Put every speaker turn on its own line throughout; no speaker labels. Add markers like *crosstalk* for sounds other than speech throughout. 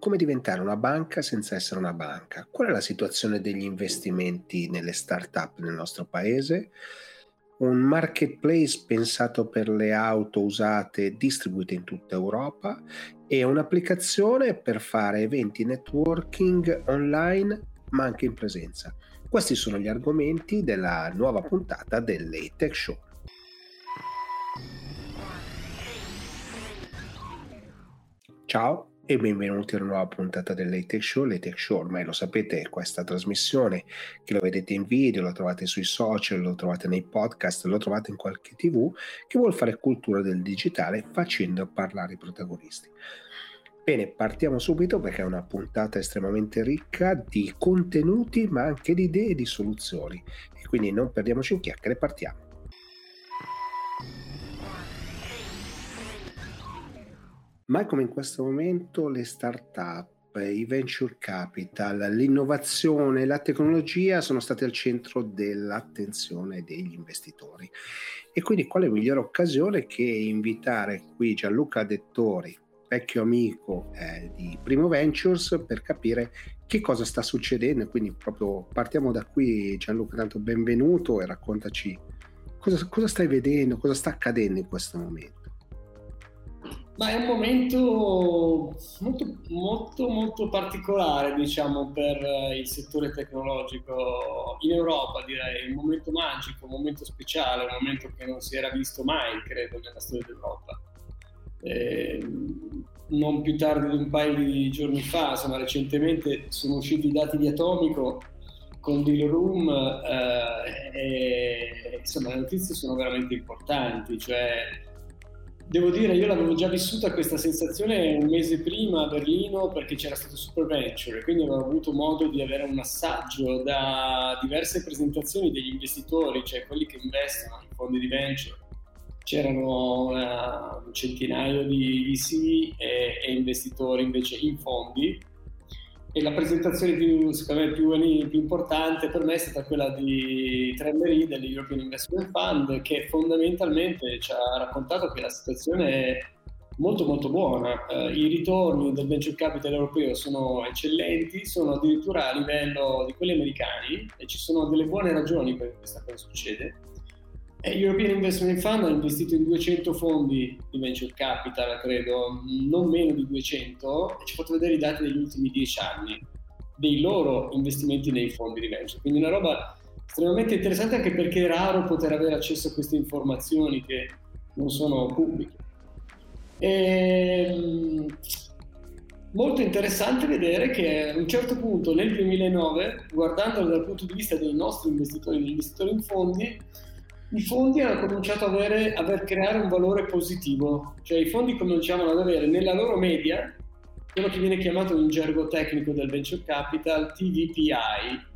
come diventare una banca senza essere una banca? Qual è la situazione degli investimenti nelle start-up nel nostro paese? Un marketplace pensato per le auto usate distribuite in tutta Europa e un'applicazione per fare eventi networking online ma anche in presenza. Questi sono gli argomenti della nuova puntata dell'ATEC Show. Ciao, e benvenuti a una nuova puntata dell'Atech Show. L'Atech Show ormai lo sapete, è questa trasmissione che lo vedete in video, lo trovate sui social, lo trovate nei podcast, lo trovate in qualche tv, che vuole fare cultura del digitale facendo parlare i protagonisti. Bene, partiamo subito perché è una puntata estremamente ricca di contenuti ma anche di idee e di soluzioni e quindi non perdiamoci in chiacchiere, partiamo. Mai come in questo momento le start-up, i venture capital, l'innovazione, la tecnologia sono stati al centro dell'attenzione degli investitori. E quindi quale migliore occasione che invitare qui Gianluca Dettori, vecchio amico eh, di Primo Ventures, per capire che cosa sta succedendo. Quindi proprio partiamo da qui Gianluca, tanto benvenuto e raccontaci cosa, cosa stai vedendo, cosa sta accadendo in questo momento.
Ma è un momento molto, molto, molto particolare, diciamo, per eh, il settore tecnologico in Europa, direi. Un momento magico, un momento speciale, un momento che non si era visto mai, credo, nella storia d'Europa. Eh, non più tardi di un paio di giorni fa, insomma, recentemente sono usciti i dati di Atomico con Deal Room eh, e insomma le notizie sono veramente importanti, cioè devo dire, io l'avevo già vissuta questa sensazione un mese prima a Berlino perché c'era stato Super Venture, quindi avevo avuto modo di avere un assaggio da diverse presentazioni degli investitori, cioè quelli che investono in fondi di venture. C'erano una, un centinaio di VC e, e investitori invece in fondi e la presentazione più, secondo me, più, più, importante per me è stata quella di Tremery dell'European Investment Fund che fondamentalmente ci ha raccontato che la situazione è molto molto buona. Uh, I ritorni del venture capital europeo sono eccellenti, sono addirittura a livello di quelli americani e ci sono delle buone ragioni per questa cosa succede. European Investment Fund ha investito in 200 fondi di venture capital, credo, non meno di 200, e ci ha fatto vedere i dati degli ultimi 10 anni dei loro investimenti nei fondi di venture. Quindi una roba estremamente interessante anche perché è raro poter avere accesso a queste informazioni che non sono pubbliche. E, ehm, molto interessante vedere che a un certo punto nel 2009, guardandolo dal punto di vista dei nostri investitori, degli investitori in fondi, i fondi hanno cominciato a avere, a creare un valore positivo, cioè i fondi cominciavano ad avere nella loro media quello che viene chiamato in gergo tecnico del venture capital TVPI,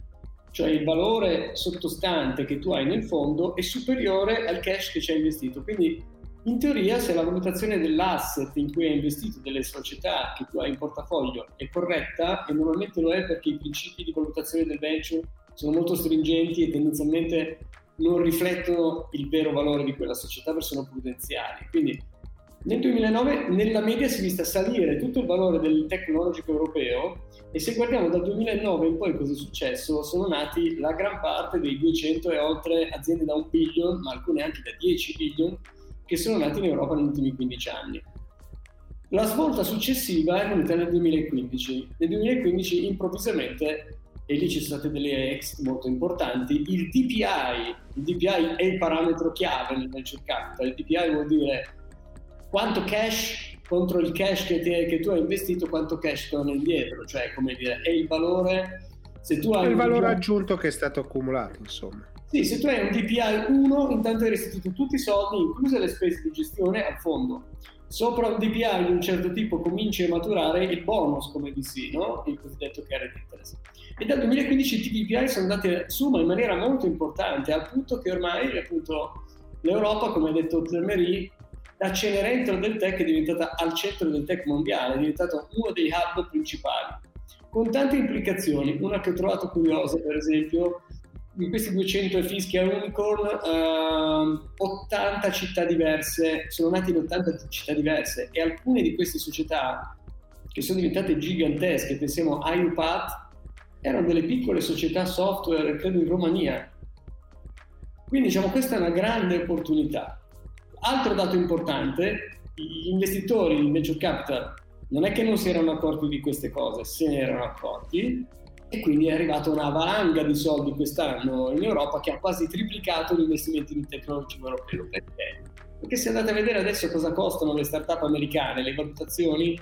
cioè il valore sottostante che tu hai nel fondo è superiore al cash che ci hai investito. Quindi in teoria se la valutazione dell'asset in cui hai investito, delle società che tu hai in portafoglio è corretta, e normalmente lo è perché i principi di valutazione del venture sono molto stringenti e tendenzialmente non riflettono il vero valore di quella società perché sono prudenziali. Quindi nel 2009 nella media si è vista salire tutto il valore del tecnologico europeo e se guardiamo dal 2009 in poi cosa è successo, sono nati la gran parte dei 200 e oltre aziende da un billion, ma alcune anche da 10 billion, che sono nati in Europa negli ultimi 15 anni. La svolta successiva è venuta nel 2015. Nel 2015 improvvisamente e lì ci sono state delle ex molto importanti. Il DPI, il DPI è il parametro chiave nel venture capital, il DPI vuol dire quanto cash contro il cash che, ti, che tu hai investito, quanto cash torna indietro, cioè come dire, è il valore,
se tu hai... Il valore DPI, aggiunto che è stato accumulato, insomma.
Sì, se tu hai un DPI 1, intanto hai restituito tutti i soldi, incluse le spese di gestione, al fondo sopra un DPI di un certo tipo cominci a maturare il bonus come VC, no? il cosiddetto carried interest. E dal 2015 i TPI sono andati su ma in maniera molto importante, al punto che ormai appunto, l'Europa, come ha detto Termery, da Cenerentola del tech è diventata al centro del tech mondiale, è diventato uno dei hub principali, con tante implicazioni. Una che ho trovato curiosa, per esempio, di questi 200 fischi a Unicorn, uh, 80 città diverse, sono nati in 80 città diverse e alcune di queste società che sono diventate gigantesche, pensiamo a iPad, erano delle piccole società software, credo in Romania. Quindi diciamo questa è una grande opportunità. Altro dato importante, gli investitori in venture capital non è che non si erano accorti di queste cose, se ne erano accorti e quindi è arrivata una valanga di soldi quest'anno in Europa che ha quasi triplicato gli investimenti in tecnologico europeo. Perché? Perché se andate a vedere adesso cosa costano le start-up americane, le valutazioni,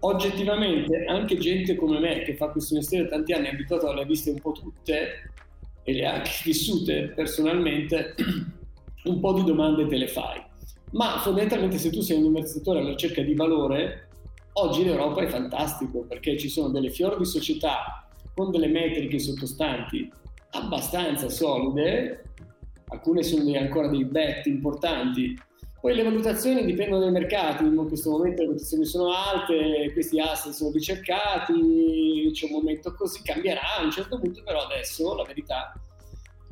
oggettivamente anche gente come me che fa questo mestiere da tanti anni è abituato a viste un po' tutte e le ha anche *laughs* vissute personalmente, *clears throat* un po' di domande te le fai. Ma fondamentalmente se tu sei un investitore alla ricerca di valore, oggi l'Europa è fantastico perché ci sono delle fior di società con delle metriche sottostanti abbastanza solide, alcune sono ancora dei bet importanti. Poi le valutazioni dipendono dai mercati, in questo momento le valutazioni sono alte, questi asset sono ricercati, c'è un momento così, cambierà a un certo punto, però adesso la verità,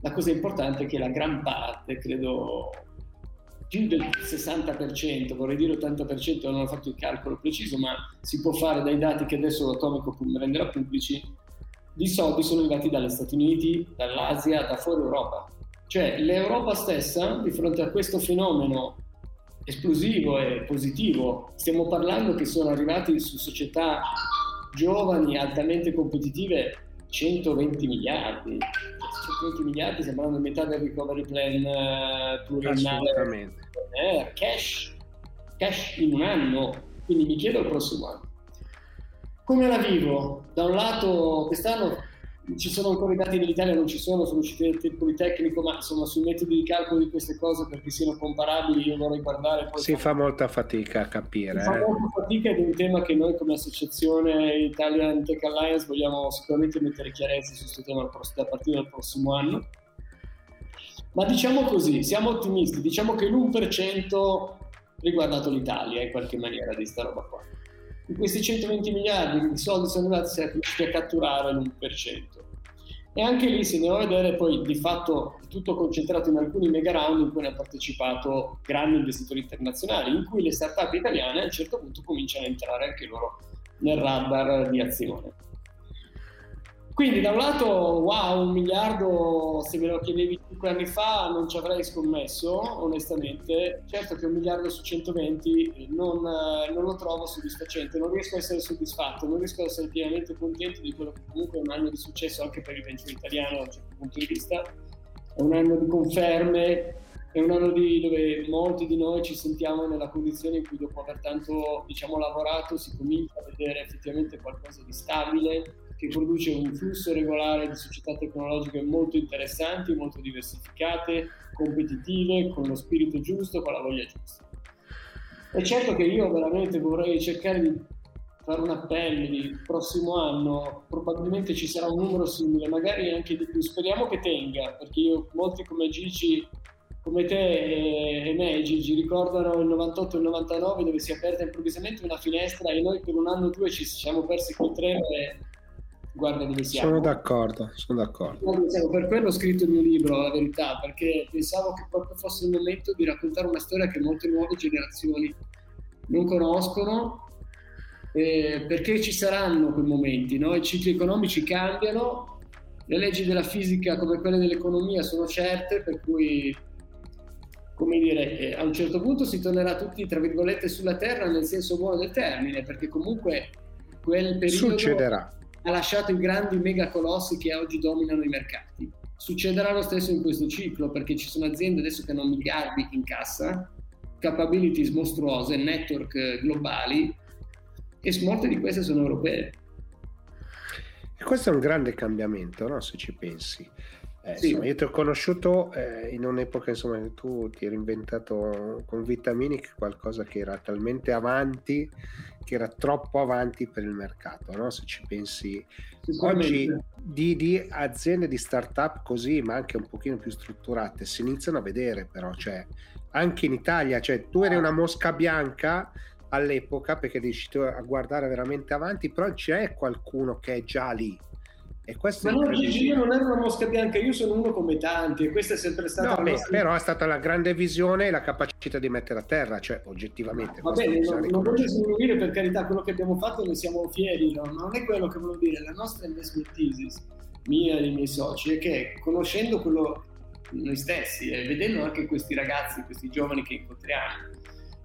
la cosa importante è che la gran parte, credo più del 60%, vorrei dire 80%, non ho fatto il calcolo preciso, ma si può fare dai dati che adesso l'Atomico renderà pubblici, di soldi sono arrivati dagli Stati Uniti, dall'Asia, da fuori Europa. Cioè l'Europa stessa, di fronte a questo fenomeno esplosivo e positivo. Stiamo parlando che sono arrivati su società giovani, altamente competitive, 120 miliardi. 120 miliardi sembrano metà del recovery plan uh, pluriennale. Eh, cash, cash in un anno, quindi mi chiedo il prossimo anno. Come la vivo? Da un lato quest'anno ci sono ancora i dati dell'Italia, non ci sono, sono usciti del Politecnico, ma insomma sui metodi di calcolo di queste cose perché siano comparabili io vorrei guardare.
Si fa molta fatica a capire. Si
eh. fa molta fatica ed è un tema che noi come associazione Italian Tech Alliance vogliamo sicuramente mettere chiarezza su questo tema a partire dal prossimo anno. Ma diciamo così, siamo ottimisti, diciamo che l'1% riguardato l'Italia in qualche maniera di sta roba qua di questi 120 miliardi di soldi sono riusciti a catturare l'1%. E anche lì si andiamo a vedere poi di fatto tutto concentrato in alcuni mega round in cui hanno partecipato grandi investitori internazionali, in cui le start-up italiane a un certo punto cominciano a entrare anche loro nel radar di azione. Quindi da un lato, wow, un miliardo, se me lo chiedevi 5 anni fa non ci avrei scommesso, onestamente. Certo che un miliardo su 120 non, non, lo trovo soddisfacente, non riesco a essere soddisfatto, non riesco a essere pienamente contento di quello che comunque è un anno di successo anche per il venture italiano da un certo punto di vista. È un anno di conferme, è un anno di, dove molti di noi ci sentiamo nella condizione in cui dopo aver tanto diciamo, lavorato si comincia a vedere effettivamente qualcosa di stabile, che produce un flusso regolare di società tecnologiche molto interessanti, molto diversificate, competitive, con lo spirito giusto, con la voglia giusta. È certo che io veramente vorrei cercare di fare un appello di prossimo anno, probabilmente ci sarà un numero simile, magari anche di più, speriamo che tenga, perché io, molti come Gigi, come te e me, Gigi, ricordano il 98 e il 99 dove si è aperta improvvisamente una finestra e noi per un anno o due ci siamo persi quel treno e guarda dove siamo.
Sono d'accordo, sono d'accordo.
Per quello ho scritto il mio libro, la verità, perché pensavo che proprio fosse il momento di raccontare una storia che molte nuove generazioni non conoscono, eh, perché ci saranno quei momenti, no? i cicli economici cambiano, le leggi della fisica come quelle dell'economia sono certe, per cui come dire, eh, a un certo punto si tornerà tutti, tra virgolette, sulla terra nel senso buono del termine, perché comunque quel periodo...
Succederà
ha lasciato i grandi megacolossi che oggi dominano i mercati. Succederà lo stesso in questo ciclo perché ci sono aziende adesso che hanno miliardi in cassa, capabilities mostruose, network globali e molte di queste sono europee.
E questo è un grande cambiamento, no? se ci pensi. Eh, sì. insomma, io ti ho conosciuto eh, in un'epoca insomma, tu ti eri inventato con Vitaminic qualcosa che era talmente avanti che era troppo avanti per il mercato. No? Se ci pensi oggi di, di, aziende di startup così, ma anche un pochino più strutturate, si iniziano a vedere, però, cioè, anche in Italia, cioè, tu eri una mosca bianca all'epoca perché riuscito a guardare veramente avanti, però c'è qualcuno che è già lì E questo
Ma no, Gigi, io non ero una mosca bianca, io sono uno come tanti e questa è sempre stata...
No, beh, però è stata la grande visione e la capacità di mettere a terra, cioè oggettivamente...
Va bene, non, non voglio sminuire per carità quello che abbiamo fatto, ne siamo fieri, no? ma non è quello che volevo dire, la nostra investment thesis, mia e dei miei soci, è che conoscendo quello noi stessi e vedendo anche questi ragazzi, questi giovani che incontriamo,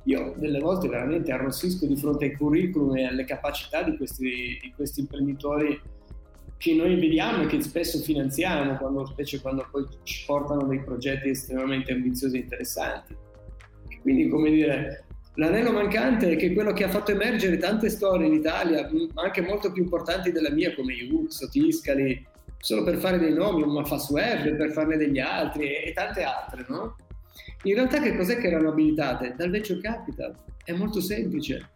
io delle volte veramente arrossisco di fronte ai curriculum e alle capacità di questi, di questi imprenditori che noi vediamo e che spesso finanziamo, quando, specie quando poi ci portano dei progetti estremamente ambiziosi e interessanti. Quindi, come dire, l'anello mancante è che quello che ha fatto emergere tante storie in Italia, anche molto più importanti della mia, come Iux, Tiscali, solo per fare dei nomi, un Mafas Web, per farne degli altri e, e tante altre, no? In realtà che cos'è che erano abilitate? Dal venture capital. È molto semplice.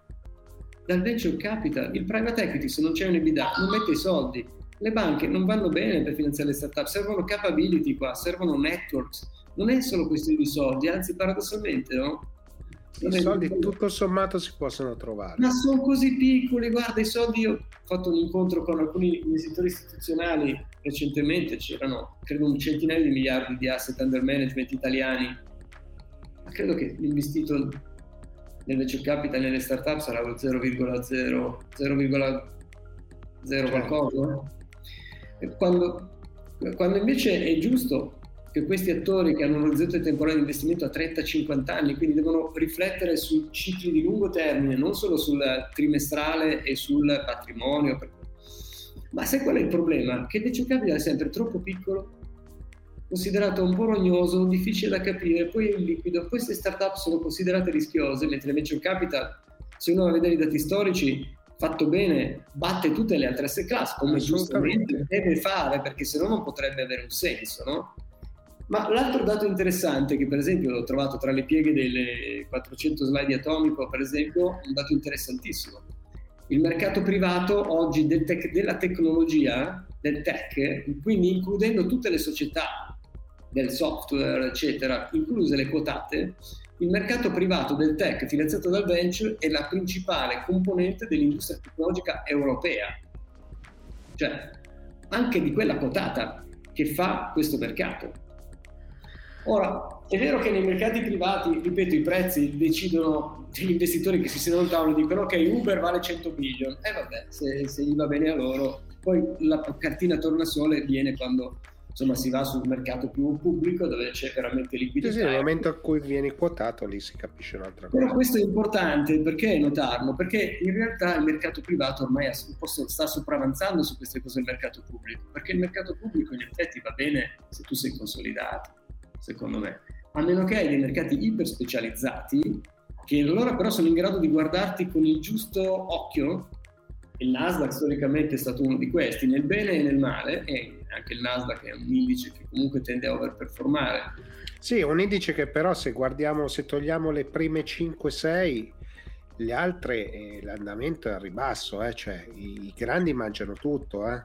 Dal venture capital. Il private equity, se non c'è un EBITDA, non mette i soldi le banche non vanno bene per finanziare le start-up, servono capability qua, servono networks. Non è solo questione di soldi, anzi paradossalmente, no?
I soldi tutto sommato si possono trovare.
Ma sono così piccoli, guarda, i soldi, io ho fatto un incontro con alcuni investitori istituzionali recentemente, c'erano credo un centinaio di miliardi di asset under management italiani, ma credo che l'investito nel venture capital nelle start-up sarà lo 0,0, 0,0 certo. qualcosa. Quando, quando invece è giusto che questi attori che hanno un orizzonte temporale di investimento a 30-50 anni, quindi devono riflettere su cicli di lungo termine, non solo sul trimestrale e sul patrimonio. Ma sai qual è il problema? Che il venture capital è sempre troppo piccolo, considerato un po' rognoso, difficile da capire, poi è liquido, queste start-up sono considerate rischiose, mentre il venture capital, se uno va a vedere i dati storici, fatto bene batte tutte le altre asset class come giustamente deve fare perché se no non potrebbe avere un senso no? ma l'altro dato interessante che per esempio l'ho trovato tra le pieghe delle 400 slide di Atomico per esempio un dato interessantissimo il mercato privato oggi del tech, della tecnologia del tech quindi includendo tutte le società del software eccetera incluse le quotate il mercato privato del tech finanziato dal venture è la principale componente dell'industria tecnologica europea, cioè anche di quella quotata che fa questo mercato. Ora, è vero che nei mercati privati, ripeto, i prezzi decidono gli investitori che si sentono al tavolo e dicono ok, Uber vale 100 billion, e eh vabbè, se, se gli va bene a loro, poi la cartina torna sole viene quando insomma si va sul mercato più pubblico dove c'è veramente liquidità.
Sì, sì, nel momento in cui vieni quotato lì si capisce un'altra cosa.
Però questo è importante perché notarlo? Perché in realtà il mercato privato ormai sta sopravanzando su queste cose del mercato pubblico, perché il mercato pubblico in effetti va bene se tu sei consolidato, secondo me, a meno che hai dei mercati iper specializzati che allora però sono in grado di guardarti con il giusto occhio il Nasdaq storicamente è stato uno di questi, nel bene e nel male, e anche il Nasdaq è un indice che comunque tende a overperformare.
Sì, un indice che però se guardiamo, se togliamo le prime 5-6, le altre eh, l'andamento è a ribasso, eh? cioè i, i grandi mangiano tutto. Eh?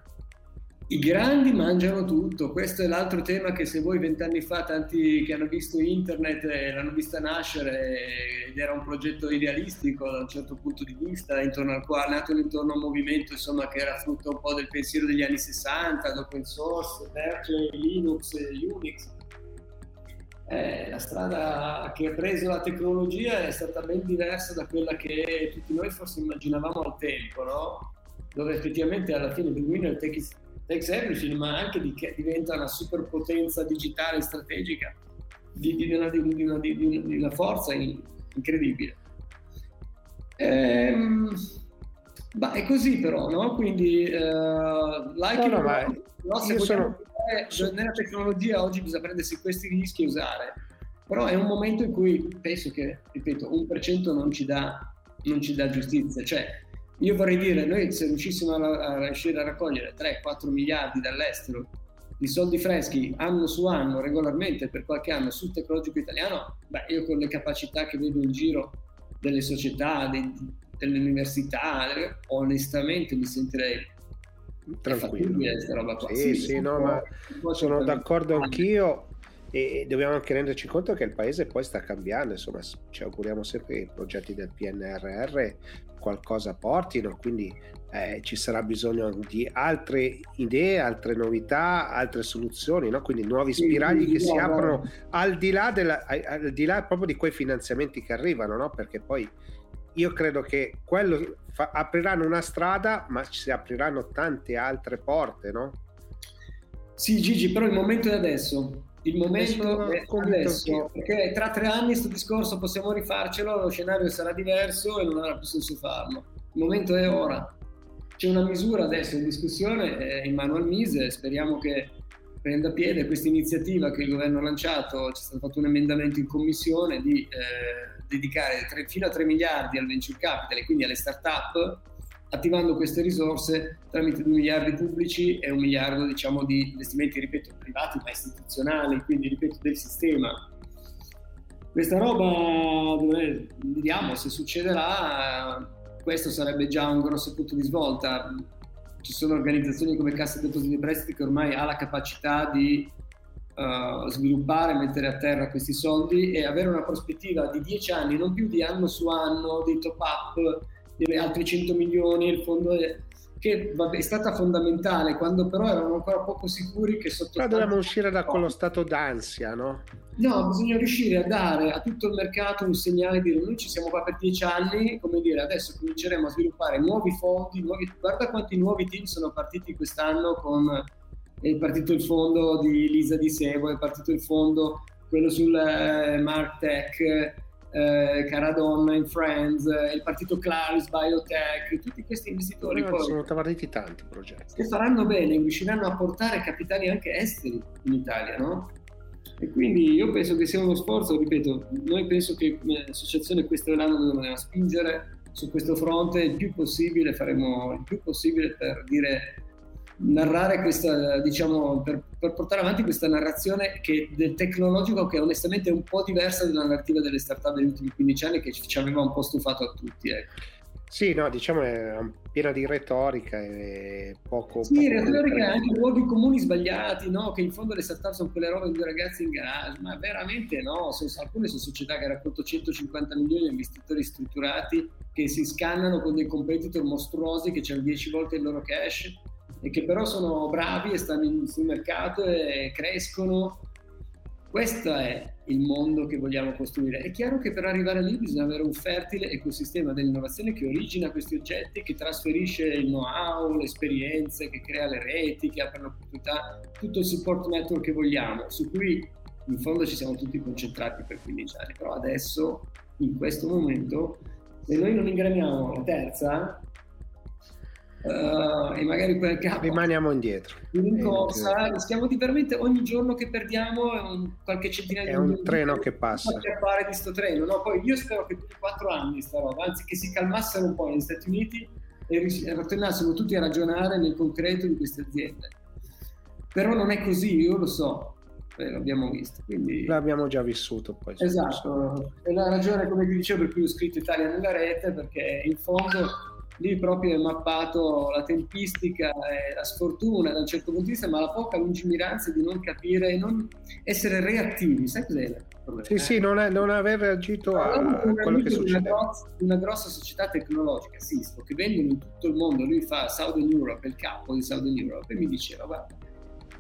I grandi mangiano tutto, questo è l'altro tema che se voi vent'anni fa tanti che hanno visto internet eh, l'hanno vista nascere ed era un progetto idealistico da un certo punto di vista, intorno al quale è nato intorno a un movimento insomma, che era frutto un po' del pensiero degli anni 60, l'open source, Merge, Linux, Unix. Eh, la strada che ha preso la tecnologia è stata ben diversa da quella che tutti noi forse immaginavamo al tempo, no? dove effettivamente alla fine il winner take Tex Everything, ma anche di che diventa una superpotenza digitale strategica di, di, una, di, una, di una, forza incredibile. Ehm, bah, è così però, no? Quindi, uh, like no, no, ma no, se sono... eh, nella tecnologia oggi bisogna prendersi questi rischi e usare. Però è un momento in cui penso che, ripeto, un per cento non ci dà, non ci dà giustizia. Cioè, io vorrei dire, noi se riuscissimo a, riuscire a raccogliere 3-4 miliardi dall'estero di soldi freschi anno su anno, regolarmente per qualche anno sul tecnologico italiano, beh, io con le capacità che vedo in giro delle società, dei, delle università, onestamente mi sentirei
tranquillo. Sì, sì, no, ma sono d'accordo anch'io e dobbiamo anche renderci conto che il paese poi sta cambiando, insomma ci auguriamo sempre che i progetti del PNRR qualcosa portino, quindi eh, ci sarà bisogno di altre idee, altre novità, altre soluzioni, no? quindi nuovi spiragli sì, che si aprono al di, là della, al di là proprio di quei finanziamenti che arrivano, no? perché poi io credo che quello fa, apriranno una strada, ma si apriranno tante altre porte, no?
Sì, Gigi, però il momento è adesso. Il momento è adesso, perché tra tre anni questo discorso possiamo rifarcelo, lo scenario sarà diverso e non avrà più senso farlo. Il momento è ora. C'è una misura adesso in discussione, è in mano al Mise, speriamo che prenda piede questa iniziativa che il governo ha lanciato, c'è stato fatto un emendamento in commissione di eh, dedicare 3, fino a 3 miliardi al venture capital e quindi alle start-up attivando queste risorse tramite 2 miliardi pubblici e un miliardo diciamo, di investimenti, ripeto, privati ma istituzionali, quindi ripeto del sistema. Questa roba, vediamo se succederà, questo sarebbe già un grosso punto di svolta. Ci sono organizzazioni come Cassa Depositi e Prestiti che ormai ha la capacità di uh, sviluppare, mettere a terra questi soldi e avere una prospettiva di 10 anni, non più di anno su anno, di top up di altri 100 milioni, il fondo è, che è stata fondamentale quando però eravamo ancora poco sicuri che sotto...
Però dobbiamo uscire da quello stato d'ansia, no?
No, bisogna riuscire a dare a tutto il mercato un segnale di dire noi ci siamo qua per dieci anni, come dire adesso cominceremo a sviluppare nuovi fondi, nuovi... guarda quanti nuovi team sono partiti quest'anno con è partito il fondo di Lisa Di Sevo, è partito il fondo quello sul eh, Martech, eh, Caradonna in Friends, eh, il partito Claris Biotech, tutti questi investitori
no, poi, sono partiti tanti progetti
che faranno bene, riusciranno a portare capitali anche esteri in Italia, no? E quindi io penso che sia uno sforzo, ripeto, noi penso che come associazione questo l'anno dobbiamo spingere su questo fronte il più possibile, faremo il più possibile per dire narrare questa, diciamo, per, per, portare avanti questa narrazione che, del tecnologico che onestamente è un po' diversa dalla narrativa delle startup degli ultimi 15 anni che ci aveva un po' stufato a tutti. Ecco.
Sì, no, diciamo è piena di retorica e poco...
Sì, poco retorica anche luoghi comuni sbagliati, no? che in fondo le startup sono quelle robe di due ragazzi in garage, ma veramente no, sono, alcune sono società che raccolto 150 milioni di investitori strutturati che si scannano con dei competitor mostruosi che hanno 10 volte il loro cash e che però sono bravi e stanno in, sul mercato e crescono. Questo è il mondo che vogliamo costruire. È chiaro che per arrivare lì bisogna avere un fertile ecosistema dell'innovazione che origina questi oggetti, che trasferisce il know-how, le esperienze, che crea le reti, che apre l'opportunità, tutto il support network che vogliamo, su cui in fondo ci siamo tutti concentrati per 15 anni. Però adesso, in questo momento, se noi non ingraniamo la terza, uh, e magari quel capo
rimaniamo indietro
in corsa rischiamo di veramente ogni giorno che perdiamo un, qualche centinaia
di è un treno che passa
scappare di sto treno no? poi io spero che tutti quattro anni sta roba anzi che si calmassero un po' negli Stati Uniti e tornassero tutti a ragionare nel concreto di queste aziende però non è così io lo so eh, l'abbiamo visto. Quindi...
L'abbiamo già vissuto poi.
Esatto, è la ragione, come ti dicevo, per cui ho scritto Italia nella rete, perché in fondo lì proprio è mappato la tempistica e la sfortuna da un certo punto di vista, ma la poca lungimiranza di non capire e non essere reattivi. Sai cos'è il
problema? Sì, sì, non, è, non aver reagito a, a quello che succede.
Una, una grossa società tecnologica, Cisco, che vendono in tutto il mondo, lui fa Southern Europe, il capo di Southern Europe, e mi diceva, guarda,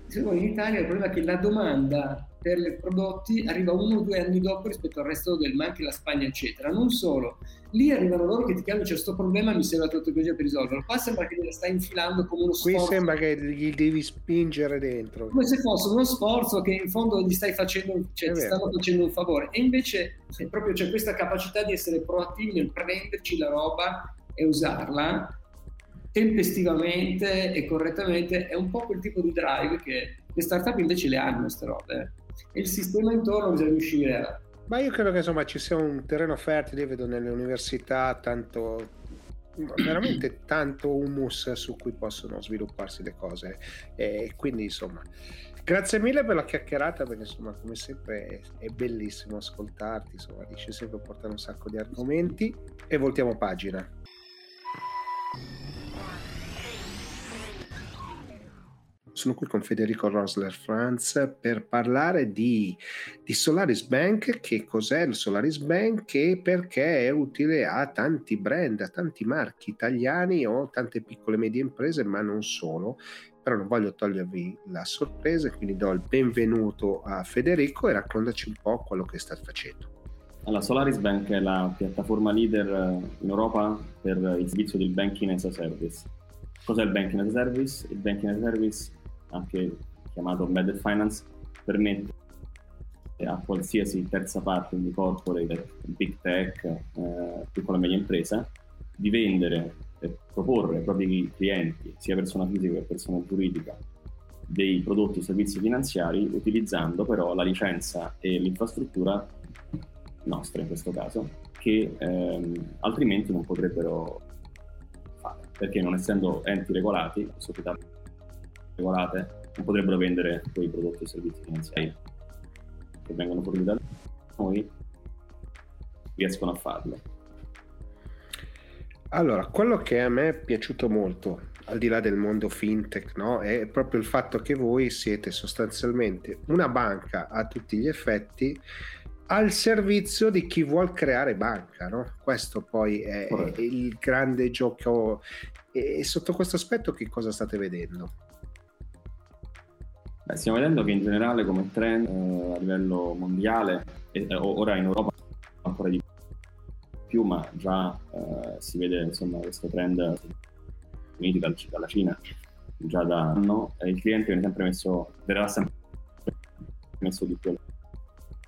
in Italia il problema è che la domanda per i prodotti arriva uno o due anni dopo rispetto al resto del ma anche la Spagna eccetera. Non solo. Lì arrivano loro che ti chiamano c'è questo problema mi serve la tecnologia per risolverlo. Qua sembra che gliela stai infilando come uno sforzo.
qui sembra che gli devi spingere dentro.
Come se fosse uno sforzo che in fondo gli stai facendo cioè ti stanno facendo un favore. E invece è proprio c'è questa capacità di essere proattivi nel prenderci la roba e usarla tempestivamente e correttamente è un po' quel tipo di drive che le startup invece le hanno queste robe e il sistema intorno bisogna riuscire a
ma io credo che insomma ci sia un terreno fertile, vedo nelle università tanto veramente tanto humus su cui possono svilupparsi le cose. E quindi insomma grazie mille per la chiacchierata perché insomma come sempre è, è bellissimo ascoltarti insomma riesci sempre a portare un sacco di argomenti e voltiamo pagina Sono qui con Federico Rosler Franz per parlare di, di, Solaris Bank, che cos'è il Solaris Bank e perché è utile a tanti brand, a tanti marchi italiani o tante piccole e medie imprese, ma non solo. Però non voglio togliervi la sorpresa, quindi do il benvenuto a Federico e raccontaci un po' quello che state facendo.
Allora, Solaris Bank è la piattaforma leader in Europa per il servizio del banking as a service. Cos'è il banking as a service? Il banking as a service anche chiamato embedded finance, permette a qualsiasi terza parte, quindi corporate, big tech, eh, piccola e media impresa, di vendere e proporre ai propri clienti, sia persona fisica che persona giuridica, dei prodotti o servizi finanziari utilizzando però la licenza e l'infrastruttura nostra in questo caso, che ehm, altrimenti non potrebbero fare, perché non essendo enti regolati, società regolate non potrebbero vendere quei prodotti e servizi finanziari che vengono forniti da noi, riescono a farlo.
Allora, quello che a me è piaciuto molto, al di là del mondo fintech, no, è proprio il fatto che voi siete sostanzialmente una banca a tutti gli effetti al servizio di chi vuole creare banca, no? Questo poi è, è il grande gioco. E sotto questo aspetto, che cosa state vedendo?
Beh, stiamo vedendo che in generale come trend eh, a livello mondiale, eh, ora in Europa ancora di più, ma già eh, si vede insomma, questo trend uniti dal, dalla Cina già da anno, il cliente viene sempre messo, verrà sempre messo di più al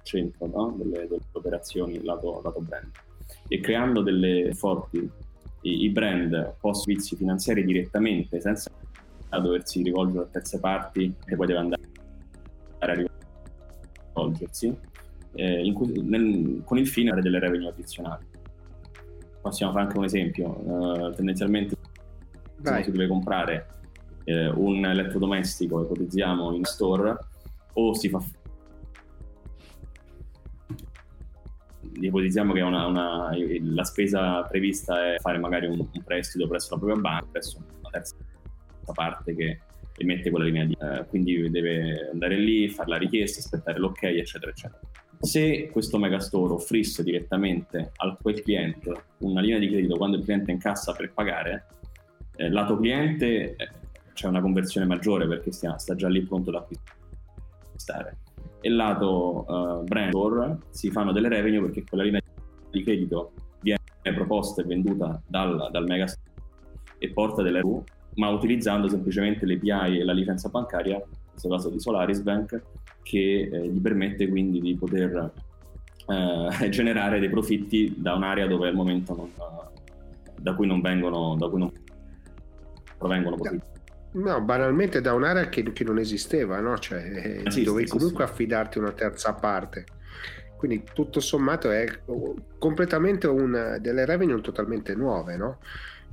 centro no? delle, delle, operazioni lato, lato brand e creando delle forti i, i brand post servizi finanziari direttamente senza a doversi rivolgere a terze parti e poi deve andare a rivolgersi eh, cui, nel, con il fine di delle revenue addizionali. Possiamo fare anche un esempio, uh, tendenzialmente se si deve comprare eh, un elettrodomestico, ipotizziamo in store, o si fa ipotizziamo che una, una, la spesa prevista è fare magari un, un prestito presso la propria banca, presso una terza parte che emette quella linea di... Eh, quindi deve andare lì, fare la richiesta, aspettare l'ok, eccetera, eccetera. Se questo megastore offrisse direttamente a quel cliente una linea di credito quando il cliente è in cassa per pagare, eh, lato cliente eh, c'è una conversione maggiore perché sta, sta già lì pronto da acquistare. E lato uh, brand store si fanno delle revenue perché quella linea di credito viene proposta e venduta dal, dal megastore e porta delle RU ma utilizzando semplicemente l'API e la licenza bancaria, in questo caso di Solaris Bank, che eh, gli permette quindi di poter eh, *laughs* generare dei profitti da un'area dove al momento non, da cui non vengono, da cui non provengono profitti.
No, banalmente da un'area che, che non esisteva, no? cioè, eh, sì, dovevi comunque sì. affidarti una terza parte. Quindi tutto sommato è completamente una delle revenue totalmente nuove, no?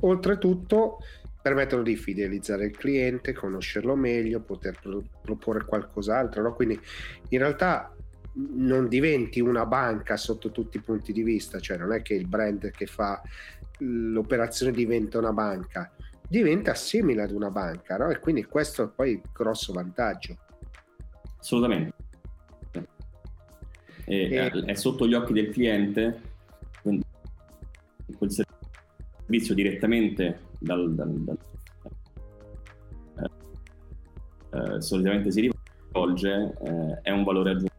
Oltretutto permettono di fidelizzare il cliente, conoscerlo meglio, poter pro- proporre qualcos'altro. No? Quindi in realtà non diventi una banca sotto tutti i punti di vista, cioè non è che il brand che fa l'operazione diventa una banca, diventa simile ad una banca, no? E quindi questo è poi il grosso vantaggio.
Assolutamente. E, e... È sotto gli occhi del cliente quel servizio direttamente dal, dal, dal eh, solitamente si rivolge eh, è un valore aggiunto.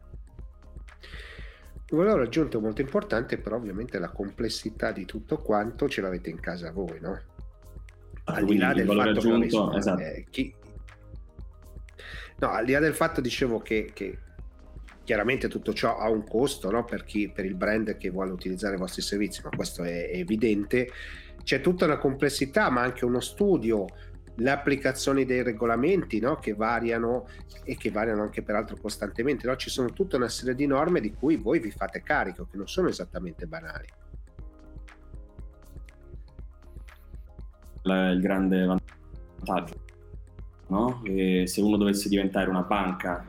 Un valore aggiunto molto importante, però ovviamente la complessità di tutto quanto ce l'avete in casa voi, no?
Al di là del fatto aggiunto, che esatto.
eh, chi... No, al di là del fatto, dicevo che, che chiaramente tutto ciò ha un costo no? per, chi, per il brand che vuole utilizzare i vostri servizi, ma questo è evidente c'è tutta una complessità, ma anche uno studio, le applicazioni dei regolamenti no? che variano e che variano anche peraltro costantemente. No? Ci sono tutta una serie di norme di cui voi vi fate carico, che non sono esattamente banali.
il grande vantaggio. No? se uno dovesse diventare una banca,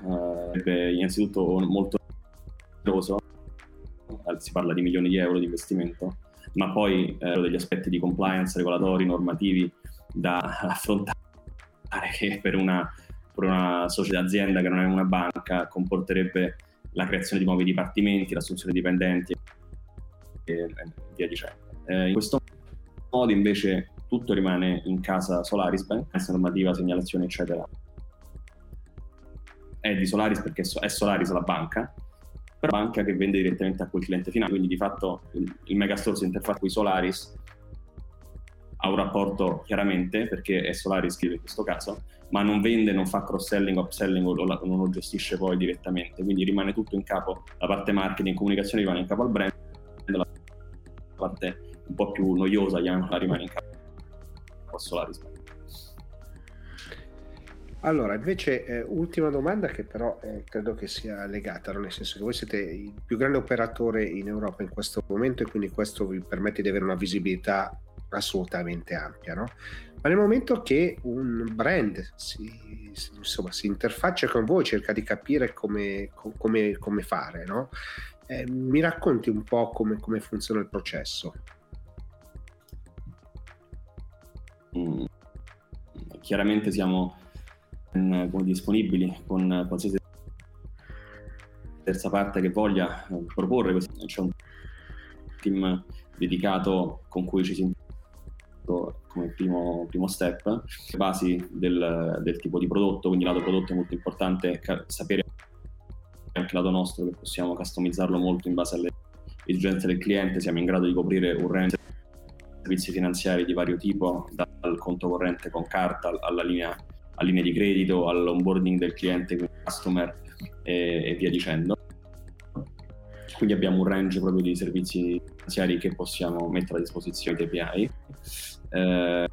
eh, innanzitutto molto oneroso, eh, si parla di milioni di euro di investimento, ma poi eh, degli aspetti di compliance regolatori, normativi da *laughs* affrontare che per una, per una società azienda che non è una banca comporterebbe la creazione di nuovi dipartimenti, l'assunzione di dipendenti e via dicendo. Eh, in questo modo invece tutto rimane in casa Solaris Bank, normativa, segnalazione eccetera è di Solaris perché è Solaris la banca, però banca che vende direttamente a quel cliente finale, quindi di fatto il, Megastore si interfaccia con Solaris ha un rapporto chiaramente perché è Solaris che in questo caso, ma non vende, non fa cross-selling, upselling o non lo gestisce poi direttamente, quindi rimane tutto in capo, la parte marketing, comunicazione rimane in capo al brand, la parte un po' più noiosa rimane in capo a Solaris.
Allora, invece, eh, ultima domanda che però eh, credo che sia legata, no? nel senso che voi siete il più grande operatore in Europa in questo momento e quindi questo vi permette di avere una visibilità assolutamente ampia, no? Ma nel momento che un brand si, insomma, si interfaccia con voi, cerca di capire come, come, come fare, no? Eh, mi racconti un po' come, come funziona il processo?
Mm. Chiaramente siamo disponibili con qualsiasi terza parte che voglia proporre. C'è un team dedicato con cui ci si come primo, primo step, basi del, del, tipo di prodotto, quindi lato prodotto è molto importante sapere anche lato nostro che possiamo customizzarlo molto in base alle esigenze del cliente, siamo in grado di coprire un range di servizi finanziari di vario tipo, dal conto corrente con carta alla linea a linee di credito, all'onboarding del cliente, customer e, e via dicendo. Quindi abbiamo un range proprio di servizi finanziari che possiamo mettere a disposizione dei API. Eh,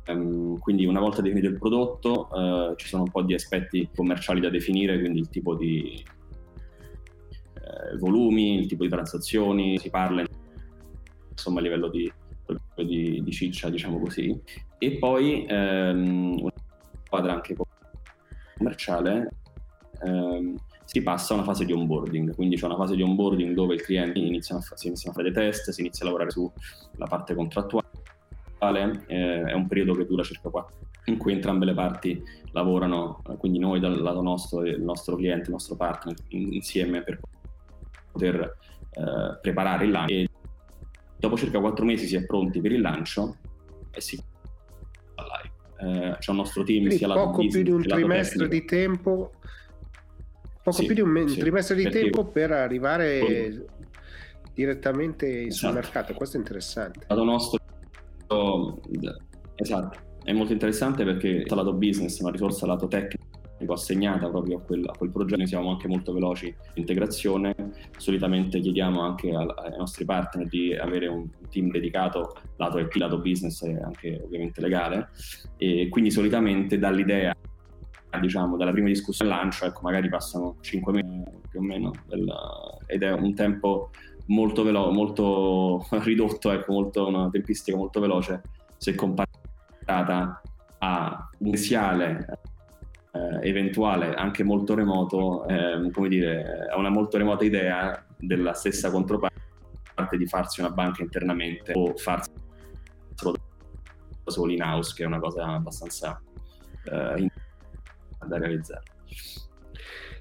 quindi una volta definito il prodotto eh, ci sono un po' di aspetti commerciali da definire, quindi il tipo di eh, volumi, il tipo di transazioni, si parla insomma a livello di, di, di ciccia, diciamo così. E poi ehm, una squadra anche commerciale ehm, si passa a una fase di onboarding, quindi c'è una fase di onboarding dove il cliente inizia a, si iniziano a fare dei test, si inizia a lavorare sulla parte contrattuale, eh, è un periodo che dura circa 4 in cui entrambe le parti lavorano, quindi noi dal lato nostro il nostro cliente, il nostro partner insieme per poter eh, preparare il lancio. E dopo circa 4 mesi si è pronti per il lancio e si va live eh, c'è un nostro team
Quindi sia poco più di un trimestre di tempo poco sì, più di un sì, trimestre di tempo per arrivare poi... direttamente esatto. sul mercato. Questo è interessante.
Lato nostro esatto è molto interessante perché lato business una risorsa lato tecnico assegnata proprio a quel, a quel, progetto, noi siamo anche molto veloci in integrazione, solitamente chiediamo anche ai, ai nostri partner di avere un team dedicato lato IT, lato business e anche ovviamente legale. E quindi solitamente dall'idea diciamo dalla prima discussione al lancio ecco magari passano 5 mesi più o meno del, ed è un tempo molto veloce molto *laughs* ridotto ecco molto, una tempistica molto veloce se comparata a un iniziale eh, eventuale, anche molto remoto, eh, come dire, ha una molto remota idea della stessa controparte di farsi una banca internamente o farsi solo in house, che è una cosa abbastanza eh, da realizzare.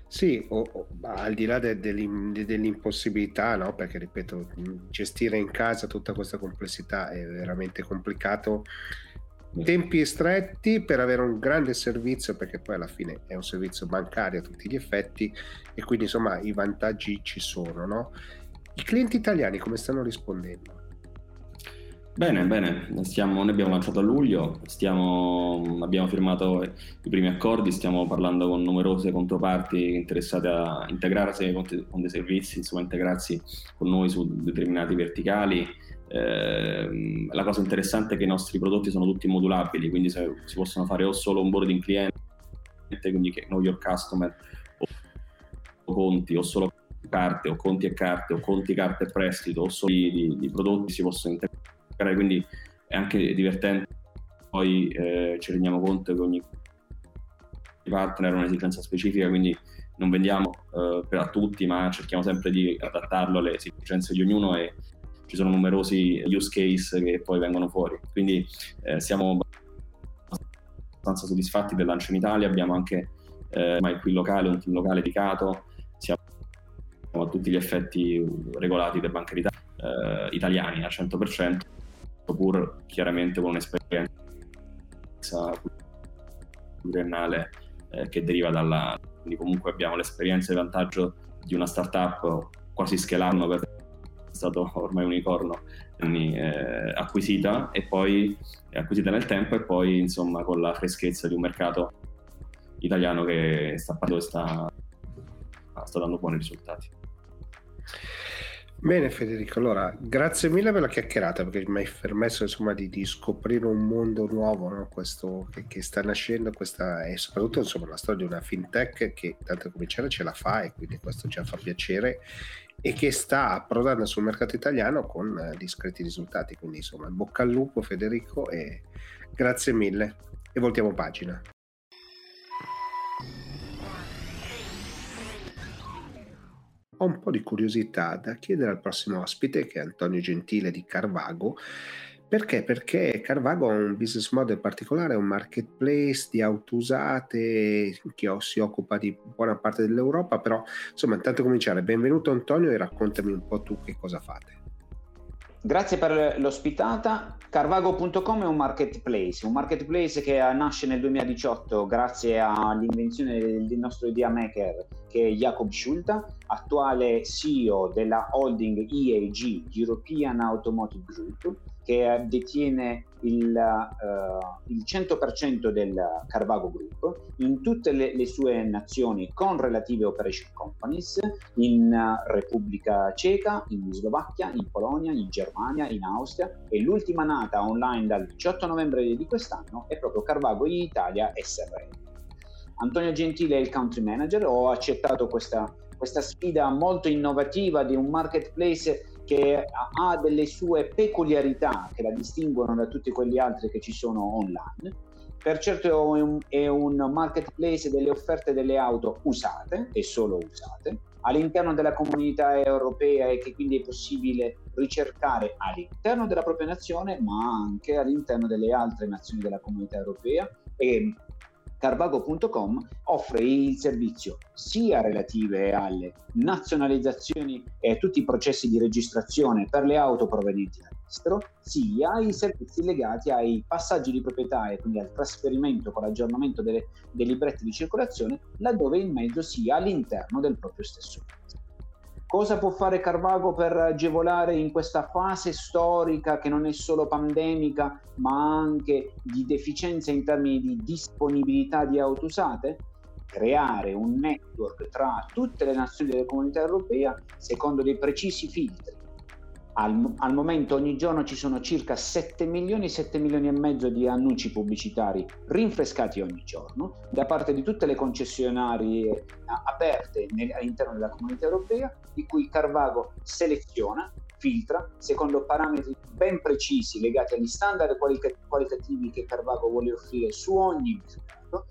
Sì, o, o, al di là de, de, dell'impossibilità, no? perché ripeto, gestire in casa tutta questa complessità è veramente complicato tempi stretti per avere un grande servizio perché poi alla fine è un servizio bancario a tutti gli effetti e quindi insomma i vantaggi ci sono no? i clienti italiani come stanno rispondendo?
Bene, bene, stiamo, noi abbiamo lanciato a luglio, stiamo, abbiamo firmato i primi accordi, stiamo parlando con numerose controparti interessate a integrarsi con, con dei servizi, insomma integrarsi con noi su determinati verticali eh, la cosa interessante è che i nostri prodotti sono tutti modulabili, quindi se, si possono fare o solo onboarding cliente, quindi know your customer, o, conti, o solo carte, o conti e carte, o conti, carte e prestito, o solo di prodotti si possono integrare, quindi è anche divertente. Poi eh, ci rendiamo conto che ogni partner ha un'esigenza specifica, quindi non vendiamo eh, per a tutti, ma cerchiamo sempre di adattarlo alle esigenze di ognuno e ci sono numerosi use case che poi vengono fuori. Quindi eh, siamo abbastanza soddisfatti del lancio in Italia, abbiamo anche eh, qui locale, un team locale dedicato, siamo a tutti gli effetti regolati da Banca d'Italia, eh, italiani al 100%, pur chiaramente con un'esperienza pluriennale eh, che deriva dalla... quindi comunque abbiamo l'esperienza e il vantaggio di una startup quasi scalata per stato ormai un unicorno quindi, eh, acquisita e poi acquisita nel tempo e poi insomma con la freschezza di un mercato italiano che sta, sta, sta dando buoni risultati.
Bene Federico, allora grazie mille per la chiacchierata perché mi hai permesso insomma di, di scoprire un mondo nuovo, no? questo che, che, sta nascendo questa, e soprattutto insomma la storia di una fintech che tanto cominciare ce la fa e quindi questo ci fa piacere e che sta approdando sul mercato italiano con eh, discreti risultati, quindi insomma bocca al lupo Federico e grazie mille e voltiamo pagina. ho un po' di curiosità da chiedere al prossimo ospite, che è Antonio Gentile di Carvago. Perché? Perché Carvago ha un business model particolare, un marketplace di auto usate che si occupa di buona parte dell'Europa, però insomma intanto cominciare. Benvenuto Antonio e raccontami un po' tu che cosa fate.
Grazie per l'ospitata. Carvago.com è un marketplace, un marketplace che nasce nel 2018 grazie all'invenzione del nostro idea maker che è Jacob Schulta, attuale CEO della holding EAG, European Automotive Group, che detiene il, uh, il 100% del Carvago Group in tutte le, le, sue nazioni con relative operation companies, in uh, Repubblica Ceca, in Slovacchia, in Polonia, in Germania, in Austria e l'ultima nata online dal 18 novembre di quest'anno è proprio Carvago in Italia SRL. Antonio Gentile è il country manager, ho accettato questa, questa sfida molto innovativa di un marketplace che ha delle sue peculiarità che la distinguono da tutti quegli altri che ci sono online. Per certo è un, è un marketplace delle offerte delle auto usate e solo usate all'interno della comunità europea e che quindi è possibile ricercare all'interno della propria nazione ma anche all'interno delle altre nazioni della comunità europea e Carvago.com offre il servizio sia relative alle nazionalizzazioni e tutti i processi di registrazione per le auto provenienti dall'estero, sia i servizi legati ai passaggi di proprietà e quindi al trasferimento con l'aggiornamento delle, dei libretti di circolazione, laddove il mezzo sia all'interno del proprio stesso. Cosa può fare Carvago per agevolare in questa fase storica che non è solo pandemica, ma anche di deficienza in termini di disponibilità di auto usate? Creare un network tra tutte le nazioni della comunità europea secondo dei precisi filtri al, al, momento ogni giorno ci sono circa 7 milioni, 7 milioni e mezzo di annunci pubblicitari rinfrescati ogni giorno da parte di tutte le concessionarie eh, aperte nel, all'interno della comunità europea, di cui Carvago seleziona, filtra secondo parametri ben precisi legati agli standard qualitativi che Carvago vuole offrire su ogni mercato,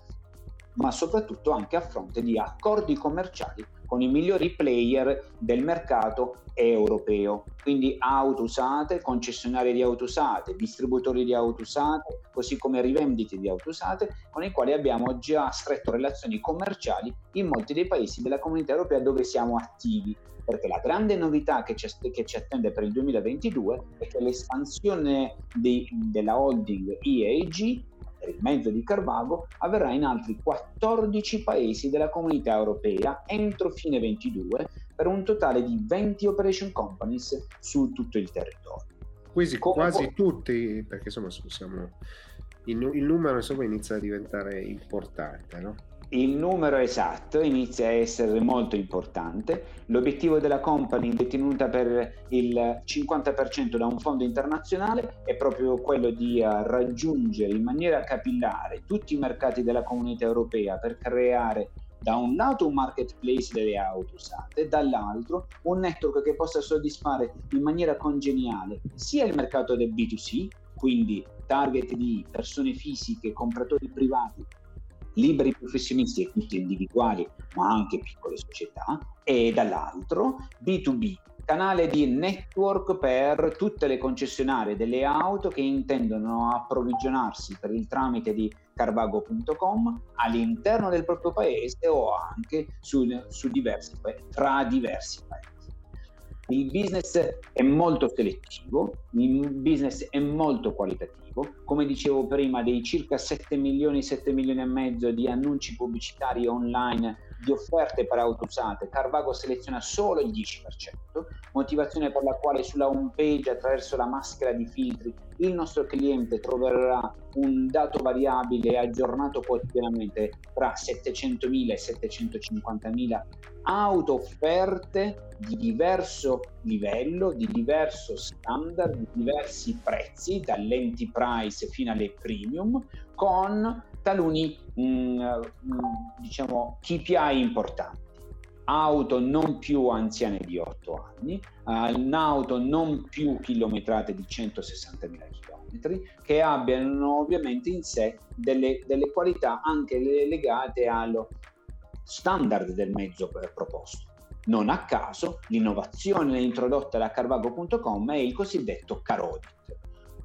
ma soprattutto anche a fronte di accordi commerciali con i migliori player del mercato europeo, quindi auto usate, concessionarie di auto usate, distributori di auto usate, così come rivendite di auto usate, con i quali abbiamo già stretto relazioni commerciali in molti dei paesi della comunità europea dove siamo attivi. Perché la grande novità che ci, che ci attende per il 2022 è che l'espansione di, della holding EAG per il mezzo di Carvago avverrà in altri 14 paesi della comunità europea entro fine 22 per un totale di 20 operation companies su tutto il territorio.
Quasi, quasi tutti, perché insomma siamo, il, il numero insomma inizia a diventare importante, no?
Il numero esatto inizia a essere molto importante. L'obiettivo della company detenuta per il 50% da un fondo internazionale è proprio quello di eh, raggiungere in maniera capillare tutti i mercati della comunità europea per creare da un lato un marketplace delle auto usate, dall'altro un network che possa soddisfare in maniera congeniale sia il mercato del B2C, quindi target di persone fisiche, compratori privati liberi professionisti e tutti individuali, ma anche piccole società, e dall'altro B2B, canale di network per tutte le concessionarie delle auto che intendono approvvigionarsi per il tramite di carvago.com all'interno del proprio paese o anche su, su diversi, tra diversi paesi. Il business è molto selettivo, il business è molto qualitativo. Come dicevo prima, dei circa 7 milioni, 7 milioni e mezzo di annunci pubblicitari online di offerte per auto usate, Carvago seleziona solo il 10%, motivazione per la quale sulla home page attraverso la maschera di filtri il nostro cliente troverà un dato variabile aggiornato quotidianamente tra 700.000 e 750.000 auto offerte di diverso livello, di diverso standard, di diversi prezzi, dall'enterprise fino alle premium, con taluni mh, mm, mm, diciamo KPI importanti. Auto non più anziane di 8 anni, un'auto non più chilometrate di 160.000 km, che abbiano ovviamente in sé delle, delle qualità anche legate allo standard del mezzo proposto. Non a caso l'innovazione introdotta da Carvago.com è il cosiddetto Carodit,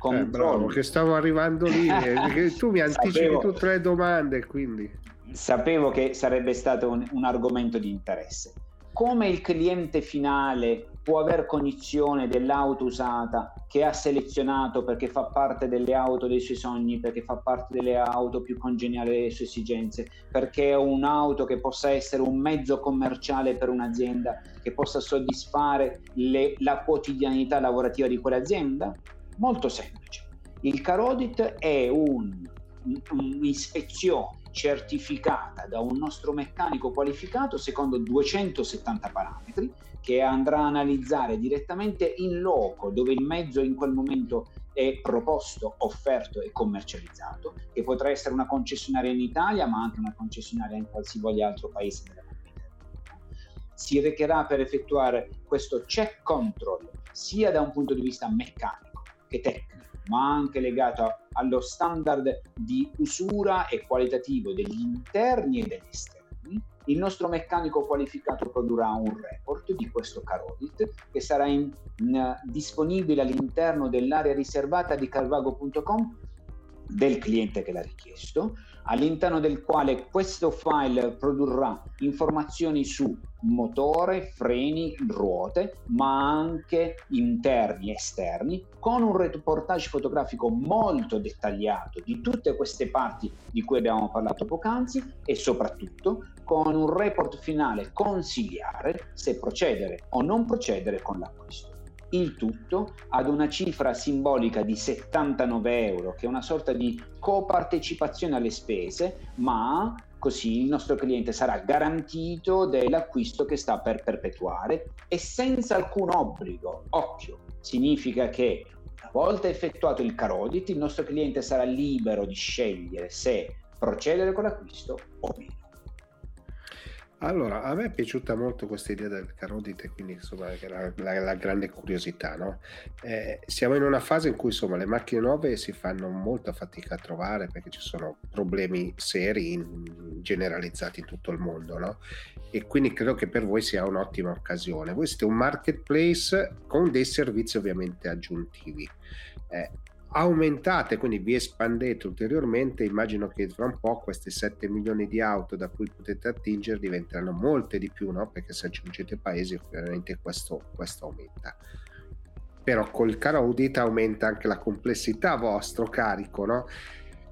eh, bravo, che stavo arrivando lì, eh, *laughs* tu mi anticipi sapevo, tutte le domande, quindi...
Sapevo che sarebbe stato un, un argomento di interesse. Come il cliente finale può aver cognizione dell'auto usata che ha selezionato perché fa parte delle auto dei suoi sogni, perché fa parte delle auto più congeniali delle sue esigenze, perché è un'auto che possa essere un mezzo commerciale per un'azienda, che possa soddisfare le, la quotidianità lavorativa di quell'azienda? Molto semplice. Il Carodit è un, un'ispezione certificata da un nostro meccanico qualificato secondo 270 parametri che andrà a analizzare direttamente in loco dove il mezzo in quel momento è proposto, offerto e commercializzato, che potrà essere una concessionaria in Italia ma anche una concessionaria in qualsivoglia altro paese della comunità. Si recherà per effettuare questo check control sia da un punto di vista meccanico che tecnico, ma anche legato allo standard di usura e qualitativo degli interni e degli esterni. Il nostro meccanico qualificato produrrà un report di questo Carodit che sarà in, in, disponibile all'interno dell'area riservata di carvago.com del cliente che l'ha richiesto, all'interno del quale questo file produrrà informazioni su motore, freni, ruote, ma anche interni e esterni, con un reportage fotografico molto dettagliato di tutte queste parti di cui abbiamo parlato poc'anzi e soprattutto con un report finale consigliare se procedere o non procedere con l'acquisto. Il tutto ad una cifra simbolica di 79 euro, che è una sorta di copartecipazione alle spese, ma così il nostro cliente sarà garantito dell'acquisto che sta per perpetuare e senza alcun obbligo. Occhio, significa che una volta effettuato il carodit, il nostro cliente sarà libero di scegliere se procedere con l'acquisto o meno.
Allora, a me è piaciuta molto questa idea del Carodite, quindi insomma la, la, la grande curiosità, no? Eh, siamo in una fase in cui insomma le macchine nuove si fanno molta fatica a trovare perché ci sono problemi seri in, generalizzati in tutto il mondo, no? E quindi credo che per voi sia un'ottima occasione. Voi siete un marketplace con dei servizi ovviamente aggiuntivi. Eh, aumentate, quindi vi espandete ulteriormente, immagino che fra un po' queste 7 milioni di auto da cui potete attingere diventeranno molte di più, no? perché se aggiungete paesi ovviamente questo, questo aumenta. Però col caro audit aumenta anche la complessità vostro carico, no?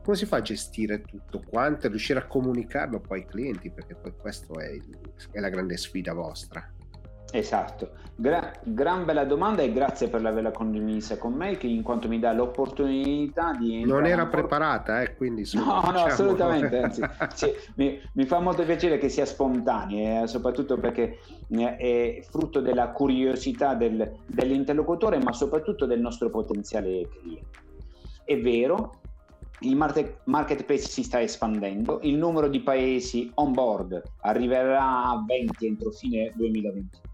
Come si fa a gestire tutto quanto e riuscire a comunicarlo poi ai clienti? Perché poi questa è, è la grande sfida vostra.
Esatto, Gra- gran bella domanda e grazie per averla condivisa con me, che in quanto mi dà l'opportunità di...
Non era preparata, eh, quindi...
No, diciamo... no, assolutamente, anzi, *laughs* sì, mi, mi, fa molto piacere che sia spontanea, eh, soprattutto perché eh, è frutto della curiosità del, dell'interlocutore, ma soprattutto del nostro potenziale cliente. È vero, il marketplace si sta espandendo, il numero di paesi on board arriverà a 20 entro fine 2022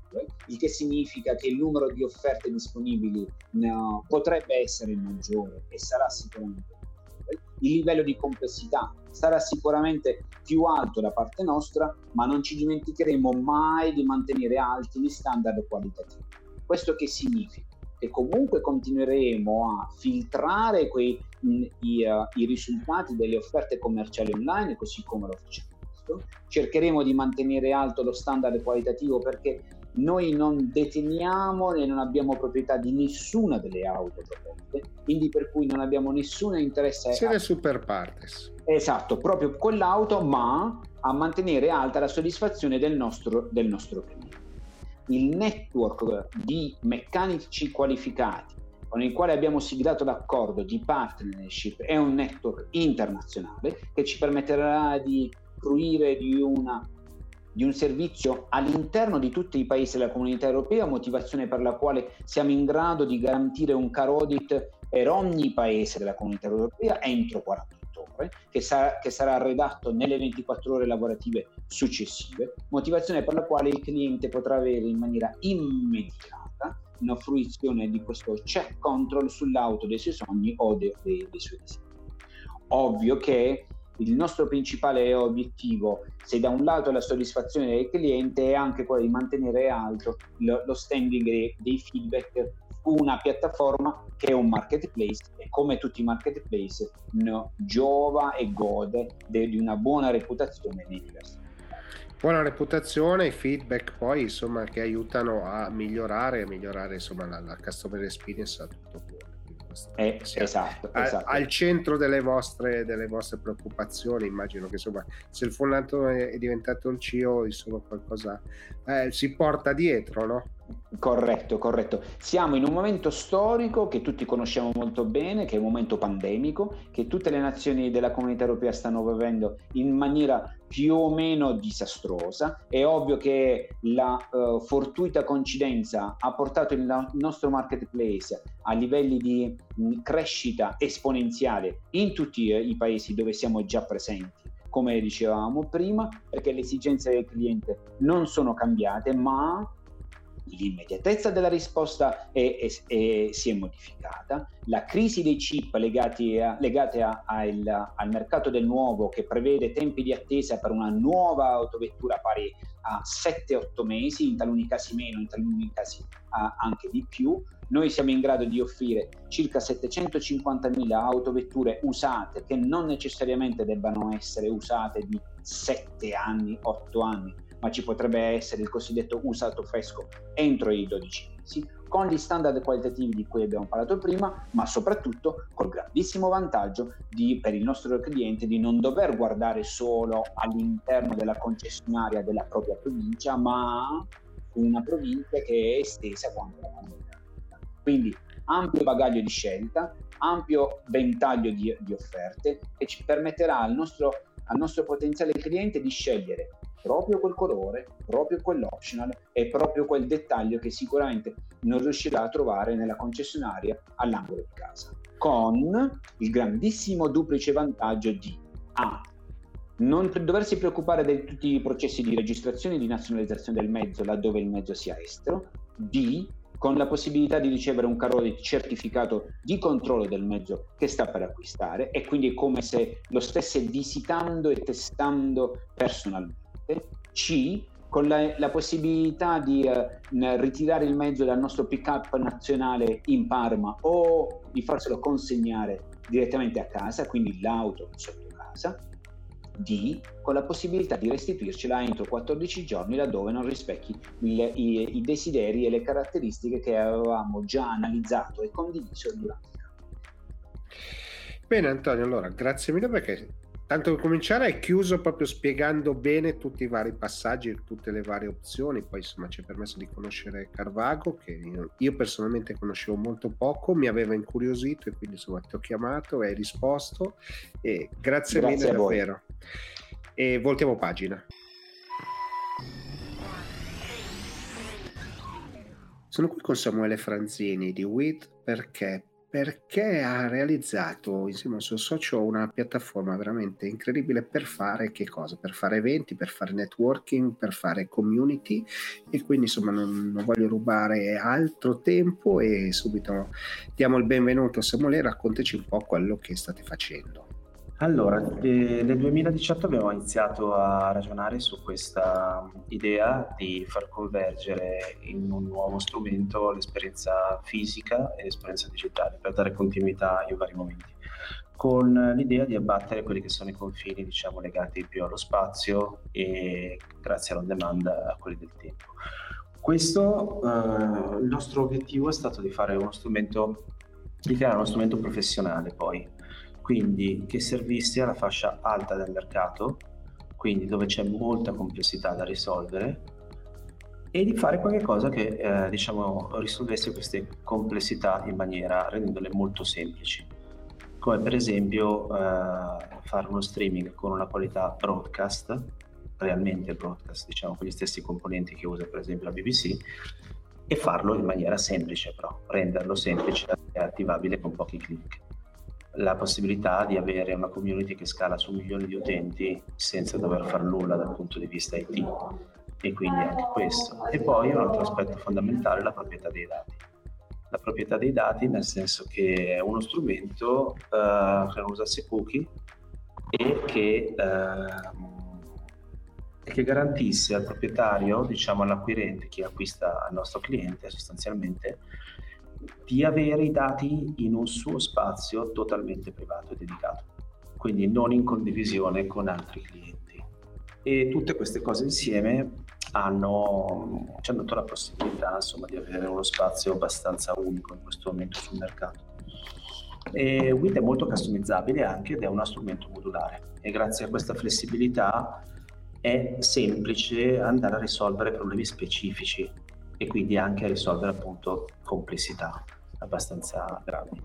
il che significa che il numero di offerte disponibili no, potrebbe essere maggiore e sarà sicuramente maggiore. Il livello di complessità sarà sicuramente più alto da parte nostra, ma non ci dimenticheremo mai di mantenere alti gli standard qualitativi. Questo che significa? Che comunque continueremo a filtrare quei mh, i, uh, i, risultati delle offerte commerciali online, così come lo facciamo. Cercheremo di mantenere alto lo standard qualitativo perché noi non deteniamo e non abbiamo proprietà di nessuna delle auto proposte, quindi per cui non abbiamo nessun interesse.
Siete a... super partes.
Esatto, proprio quell'auto, ma a mantenere alta la soddisfazione del nostro, del nostro cliente. Il network di meccanici qualificati con il quale abbiamo siglato l'accordo di partnership è un network internazionale che ci permetterà di fruire di, una, di un servizio all'interno di tutti i paesi della comunità europea, motivazione per la quale siamo in grado di garantire un car audit per ogni paese della comunità europea entro 48 ore, che, sa- che sarà redatto nelle 24 ore lavorative successive, motivazione per la quale il cliente potrà avere in maniera immediata una fruizione di questo check control sull'auto dei suoi sogni o de- de- dei suoi desideri. Ovvio che il nostro principale obiettivo, se da un lato la soddisfazione del cliente, è anche quello di mantenere alto lo, standing dei, feedback una piattaforma che è un marketplace e come tutti i marketplace no, giova e gode de, di una buona reputazione nei diversi
buona reputazione, i feedback poi insomma che aiutano a migliorare, a migliorare insomma la, la customer experience a tutto cuore.
Eh, esatto,
a,
esatto.
Al centro delle vostre, delle vostre, preoccupazioni, immagino che insomma se il fondatore è diventato il CEO, insomma qualcosa eh, si porta dietro, no?
Corretto, corretto. Siamo in un momento storico che tutti conosciamo molto bene, che è un momento pandemico, che tutte le nazioni della comunità europea stanno vivendo in maniera più o meno disastrosa. È ovvio che la uh, fortuita coincidenza ha portato il no- nostro marketplace a livelli di mh, crescita esponenziale in tutti uh, i paesi dove siamo già presenti come dicevamo prima, perché le esigenze del cliente non sono cambiate, ma l'immediatezza della risposta è, è, è, si è modificata, la crisi dei chip legati a, legate a, a il, al mercato del nuovo che prevede tempi di attesa per una nuova autovettura pari a 7-8 mesi, in taluni casi meno, in taluni casi anche di più, noi siamo in grado di offrire circa 750.000 autovetture usate che non necessariamente debbano essere usate di 7 anni, 8 anni, ma ci potrebbe essere il cosiddetto usato fresco entro i 12 mesi, con gli standard qualitativi di cui abbiamo parlato prima, ma soprattutto col grandissimo vantaggio di, per il nostro cliente di non dover guardare solo all'interno della concessionaria della propria provincia, ma una provincia che è estesa quanto la comunità. Quindi ampio bagaglio di scelta, ampio ventaglio di, di offerte che ci permetterà al nostro, al nostro potenziale cliente di scegliere proprio quel colore, proprio quell'optional e proprio quel dettaglio che sicuramente non riuscirà a trovare nella concessionaria all'angolo di casa. Con il grandissimo duplice vantaggio di A. Non doversi preoccupare di tutti i processi di registrazione e di nazionalizzazione del mezzo laddove il mezzo sia estero. B con la possibilità di ricevere un carro certificato di controllo del mezzo che sta per acquistare e quindi è come se lo stesse visitando e testando personalmente. C con la, la possibilità di eh, ritirare il mezzo dal nostro pick-up nazionale in Parma o di farselo consegnare direttamente a casa, quindi l'auto sotto casa. D con la possibilità di restituircela entro 14 giorni laddove non rispecchi il, i, i, desideri e le caratteristiche che avevamo già analizzato e condiviso durante il
Bene Antonio, allora grazie mille perché tanto per cominciare è chiuso proprio spiegando bene tutti i vari passaggi, tutte le varie opzioni, poi insomma ci ha permesso di conoscere Carvago che io personalmente conoscevo molto poco, mi aveva incuriosito e quindi insomma ti ho chiamato e hai risposto e grazie, grazie mille davvero. E voltiamo pagina. Sono qui con Samuele Franzini di WIT perché perché ha realizzato insieme al suo socio una piattaforma veramente incredibile per fare che cosa? Per fare eventi, per fare networking, per fare community e quindi insomma non, non voglio rubare altro tempo e subito diamo il benvenuto a Samuele, raccontaci un po' quello che state facendo.
Allora, nel 2018 abbiamo iniziato a ragionare su questa idea di far convergere in un nuovo strumento l'esperienza fisica e l'esperienza digitale per dare continuità in vari momenti. con l'idea di abbattere quelli che sono i confini diciamo, legati più allo spazio e grazie alla domanda a quelli del tempo. Questo, eh, il nostro obiettivo è stato di fare uno strumento, di creare uno strumento professionale poi, quindi che servisse alla fascia alta del mercato, quindi dove c'è molta complessità da risolvere, e di fare qualcosa che eh, diciamo risolvesse queste complessità in maniera rendendole molto semplici come per esempio eh, fare uno streaming con una qualità broadcast realmente broadcast, diciamo con gli stessi componenti che usa per esempio la BBC e farlo in maniera semplice però, renderlo semplice e attivabile con pochi clic. La possibilità di avere una community che scala su milioni di utenti senza dover fare nulla dal punto di vista IT e quindi anche questo. E poi un altro aspetto fondamentale, la proprietà dei dati. La proprietà dei dati nel senso che è uno strumento uh, che non usasse cookie e che uh, e che garantisse al proprietario, diciamo all'acquirente, chi acquista al nostro cliente sostanzialmente, di avere i dati in un suo spazio totalmente privato e dedicato, quindi non in condivisione con altri clienti. E tutte queste cose insieme hanno, ci hanno dato la possibilità insomma, di avere uno spazio abbastanza unico in questo momento sul mercato. E WIT è molto customizzabile anche ed è uno strumento modulare e grazie a questa flessibilità è semplice andare a risolvere problemi specifici e quindi anche a risolvere appunto complessità abbastanza grandi.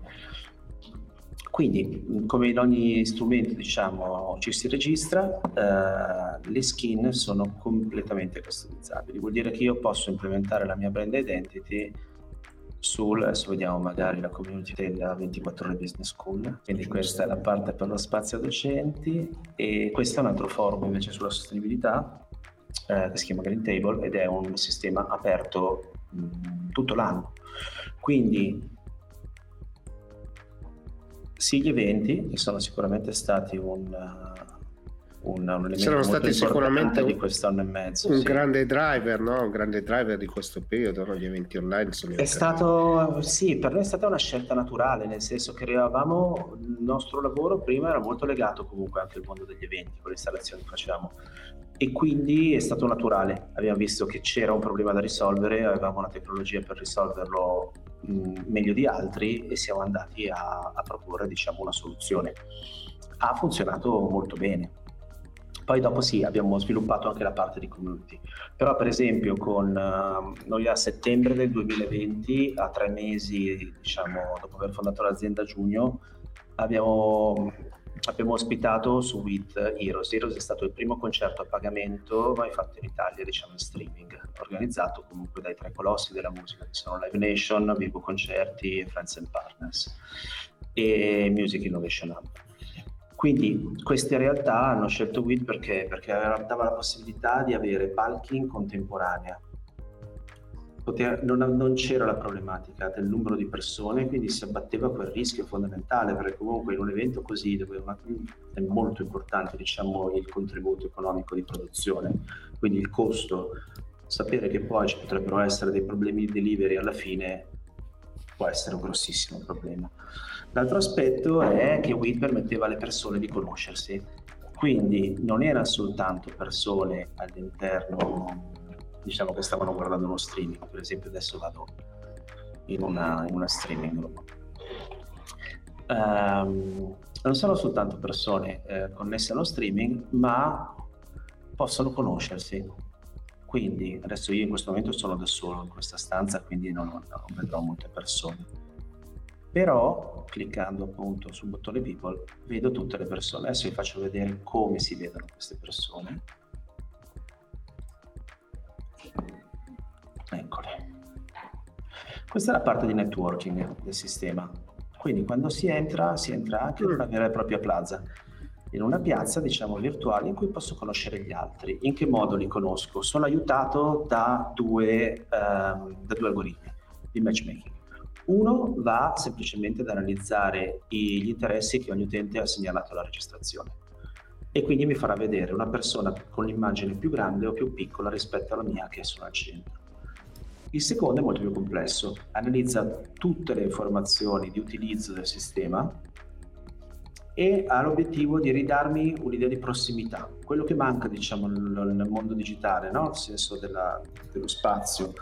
Quindi, come in ogni strumento, diciamo, ci si registra, eh, le skin sono completamente customizzabili. Vuol dire che io posso implementare la mia brand identity sul, adesso vediamo magari la community della 24 ore business school, quindi questa è la parte per lo spazio docenti e questo è un altro forum invece sulla sostenibilità eh, che si chiama Green Table ed è un sistema aperto mh, tutto l'anno. Quindi sì gli eventi che sono sicuramente stati un, un, un elemento
Saranno stati sicuramente
di quest'anno e mezzo.
Un
sì.
grande driver, no? Un grande driver di questo periodo, no? Gli eventi online sono
È stato, sì, per noi è stata una scelta naturale, nel senso che avevamo, il nostro lavoro prima era molto legato comunque anche al mondo degli eventi, con le installazioni che facevamo. E quindi è stato naturale, abbiamo visto che c'era un problema da risolvere, avevamo una tecnologia per risolverlo mh, meglio di altri e siamo andati a, a proporre diciamo, una soluzione. Ha funzionato molto bene, poi dopo sì, abbiamo sviluppato anche la parte di community. Però per esempio con uh, noi a settembre del 2020, a tre mesi diciamo dopo aver fondato l'azienda a giugno, abbiamo, abbiamo ospitato su WIT Heroes. Heroes è stato il primo concerto a pagamento mai fatto in Italia, diciamo in streaming, organizzato comunque dai tre colossi della musica che sono Live Nation, Vivo Concerti, Friends and Partners e Music Innovation Hub. Quindi queste realtà hanno scelto WIT perché, perché dava la possibilità di avere palchi in contemporanea. Poter, non, non, c'era la problematica del numero di persone, quindi si abbatteva quel rischio fondamentale, perché comunque in un evento così dove è molto importante diciamo, il contributo economico di produzione, quindi il costo, sapere che poi ci potrebbero essere dei problemi di delivery alla fine può essere un grossissimo problema. L'altro aspetto è che WIT permetteva alle persone di conoscersi, quindi non erano soltanto persone all'interno, diciamo che stavano guardando uno streaming, per esempio adesso vado in una, in una streaming. Um, non sono soltanto persone eh, connesse allo streaming, ma possono conoscersi. Quindi adesso io in questo momento sono da solo in questa stanza, quindi non, non vedrò molte persone però cliccando appunto sul bottone people vedo tutte le persone. Adesso vi faccio vedere come si vedono queste persone. Eccole. Questa è la parte di networking del sistema. Quindi quando si entra si entra anche in una vera e propria plaza. In una piazza diciamo virtuale in cui posso conoscere gli altri. In che modo li conosco? Sono aiutato da due, um, da due algoritmi di matchmaking uno va semplicemente ad analizzare gli interessi che ogni utente ha segnalato alla registrazione e quindi mi farà vedere una persona con l'immagine più grande o più piccola rispetto alla mia che sono al centro. Il secondo è molto più complesso, analizza tutte le informazioni di utilizzo del sistema e ha l'obiettivo di ridarmi un'idea di prossimità, quello che manca diciamo nel mondo digitale, no? nel senso della, dello spazio.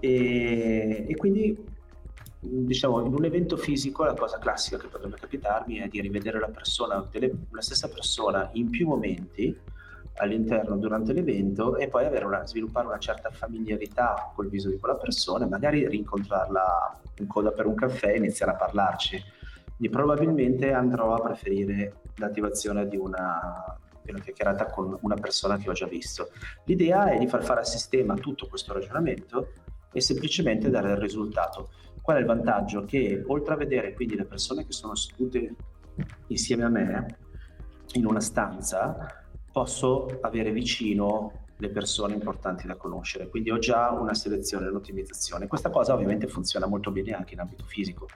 E, e quindi diciamo, in un evento fisico la cosa classica che potrebbe capitarmi è di rivedere la persona, la stessa persona in più momenti all'interno durante l'evento e poi una, sviluppare una certa familiarità col viso di quella persona magari rincontrarla in coda per un caffè e iniziare a parlarci. Quindi probabilmente andrò a preferire l'attivazione di una, di una chiacchierata con una persona che ho già visto. L'idea è di far fare al sistema tutto questo ragionamento e semplicemente dare il risultato. Qual è il vantaggio? Che oltre a vedere quindi le persone che sono sedute insieme a me in una stanza, posso avere vicino le persone importanti da conoscere. Quindi ho già una selezione, un'ottimizzazione. Questa cosa ovviamente funziona molto bene anche in ambito fisico,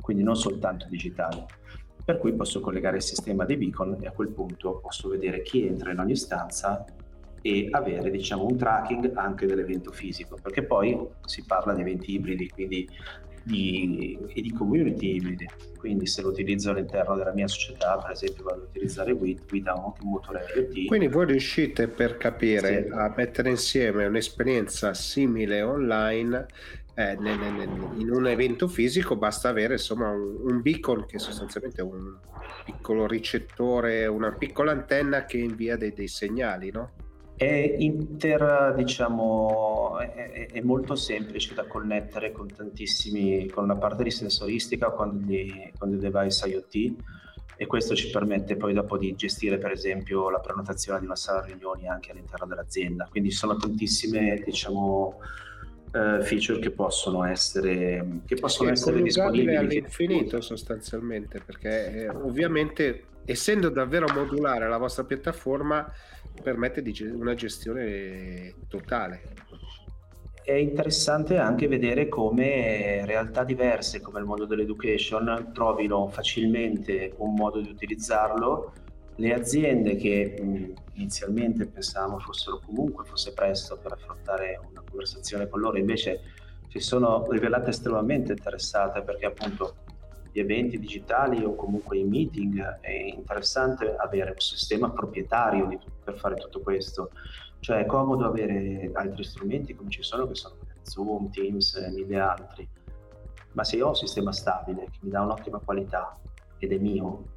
quindi non soltanto digitale. Per cui posso collegare il sistema dei beacon e a quel punto posso vedere chi entra in ogni stanza e avere diciamo un tracking anche dell'evento fisico, perché poi si parla di eventi ibridi, quindi di, e di community ibride. Quindi se lo utilizzo all'interno della mia società, per esempio vado ad utilizzare WIT, WIT ha anche un motore IoT.
Quindi voi riuscite per capire sì. a mettere insieme un'esperienza simile online eh, nel, nel, in un evento fisico basta avere insomma un, un, beacon che sostanzialmente è un piccolo ricettore, una piccola antenna che invia dei, dei segnali, no?
È inter, diciamo, è, è, molto semplice da connettere con tantissimi, con una parte di sensoristica con gli, con gli device IoT e questo ci permette poi dopo di gestire per esempio la prenotazione di una sala riunioni anche all'interno dell'azienda. Quindi sono tantissime, diciamo, uh, feature che possono essere, che possono essere disponibili
all'infinito sostanzialmente perché eh, ovviamente essendo davvero modulare la vostra piattaforma permette di una gestione totale.
È interessante anche vedere come realtà diverse come il mondo dell'education trovino facilmente un modo di utilizzarlo. Le aziende che inizialmente pensavamo fossero comunque, fosse presto per affrontare una conversazione con loro, invece si sono rivelate estremamente interessate perché appunto gli eventi digitali o comunque i meeting, è interessante avere un sistema proprietario di, per fare tutto questo. Cioè è comodo avere altri strumenti come ci sono che sono Zoom, Teams e mille altri. Ma se io ho un sistema stabile che mi dà un'ottima qualità ed è mio,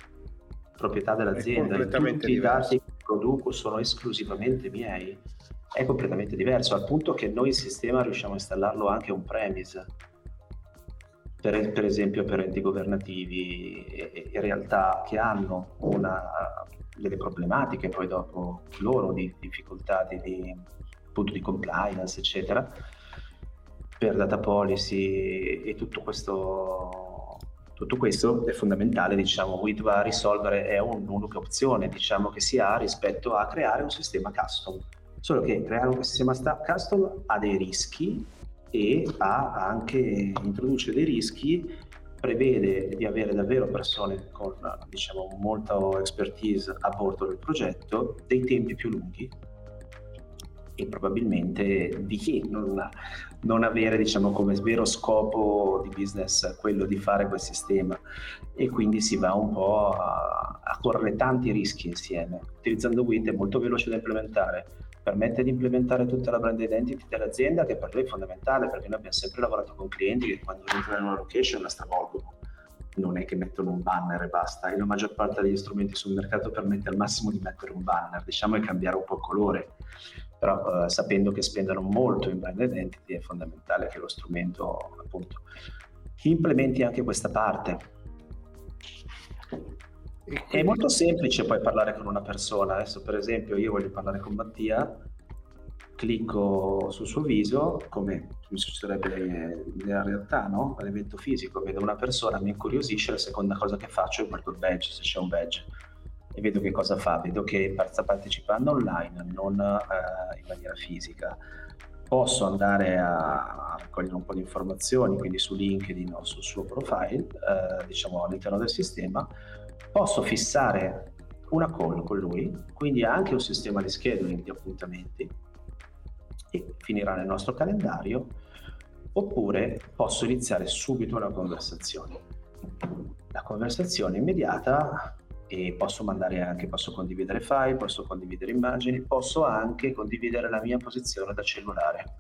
proprietà dell'azienda, e tutti i dati che produco sono esclusivamente miei, è completamente diverso, al punto che noi il sistema riusciamo a installarlo anche on-premise per, per esempio per enti governativi e, realtà che hanno una, delle problematiche poi dopo loro di difficoltà di, di, appunto di compliance eccetera per data policy e tutto questo tutto questo è fondamentale diciamo WIT va a risolvere è un, un'unica opzione diciamo che si ha rispetto a creare un sistema custom. Solo che creare un sistema custom ha dei rischi e ha anche, introduce dei rischi, prevede di avere davvero persone con diciamo, molta expertise a bordo del progetto, dei tempi più lunghi e probabilmente di non, non avere diciamo, come vero scopo di business quello di fare quel sistema e quindi si va un po' a, a correre tanti rischi insieme. Utilizzando WIT è molto veloce da implementare, permette di implementare tutta la brand identity dell'azienda che per noi è fondamentale perché noi abbiamo sempre lavorato con clienti che quando entrano in una location la stravolgono. Non è che mettono un banner e basta e la maggior parte degli strumenti sul mercato permette al massimo di mettere un banner diciamo e cambiare un po' il colore. Però eh, sapendo che spendono molto in brand identity è fondamentale che lo strumento appunto implementi anche questa parte è molto semplice poi parlare con una persona. Adesso, per esempio, io voglio parlare con Mattia, clicco sul suo viso, come mi succederebbe nella realtà, no? all'evento fisico, vedo una persona, mi incuriosisce, la seconda cosa che faccio è guardo il badge, se c'è un badge, e vedo che cosa fa, vedo che sta partecipando online, non eh, in maniera fisica. Posso andare a raccogliere un po' di informazioni, quindi su LinkedIn o sul suo profile, eh, diciamo all'interno del sistema, posso fissare una call con lui, quindi anche un sistema di scheduling di appuntamenti e finirà nel nostro calendario, oppure posso iniziare subito una conversazione. La conversazione immediata e posso mandare anche, posso condividere file, posso condividere immagini, posso anche condividere la mia posizione da cellulare.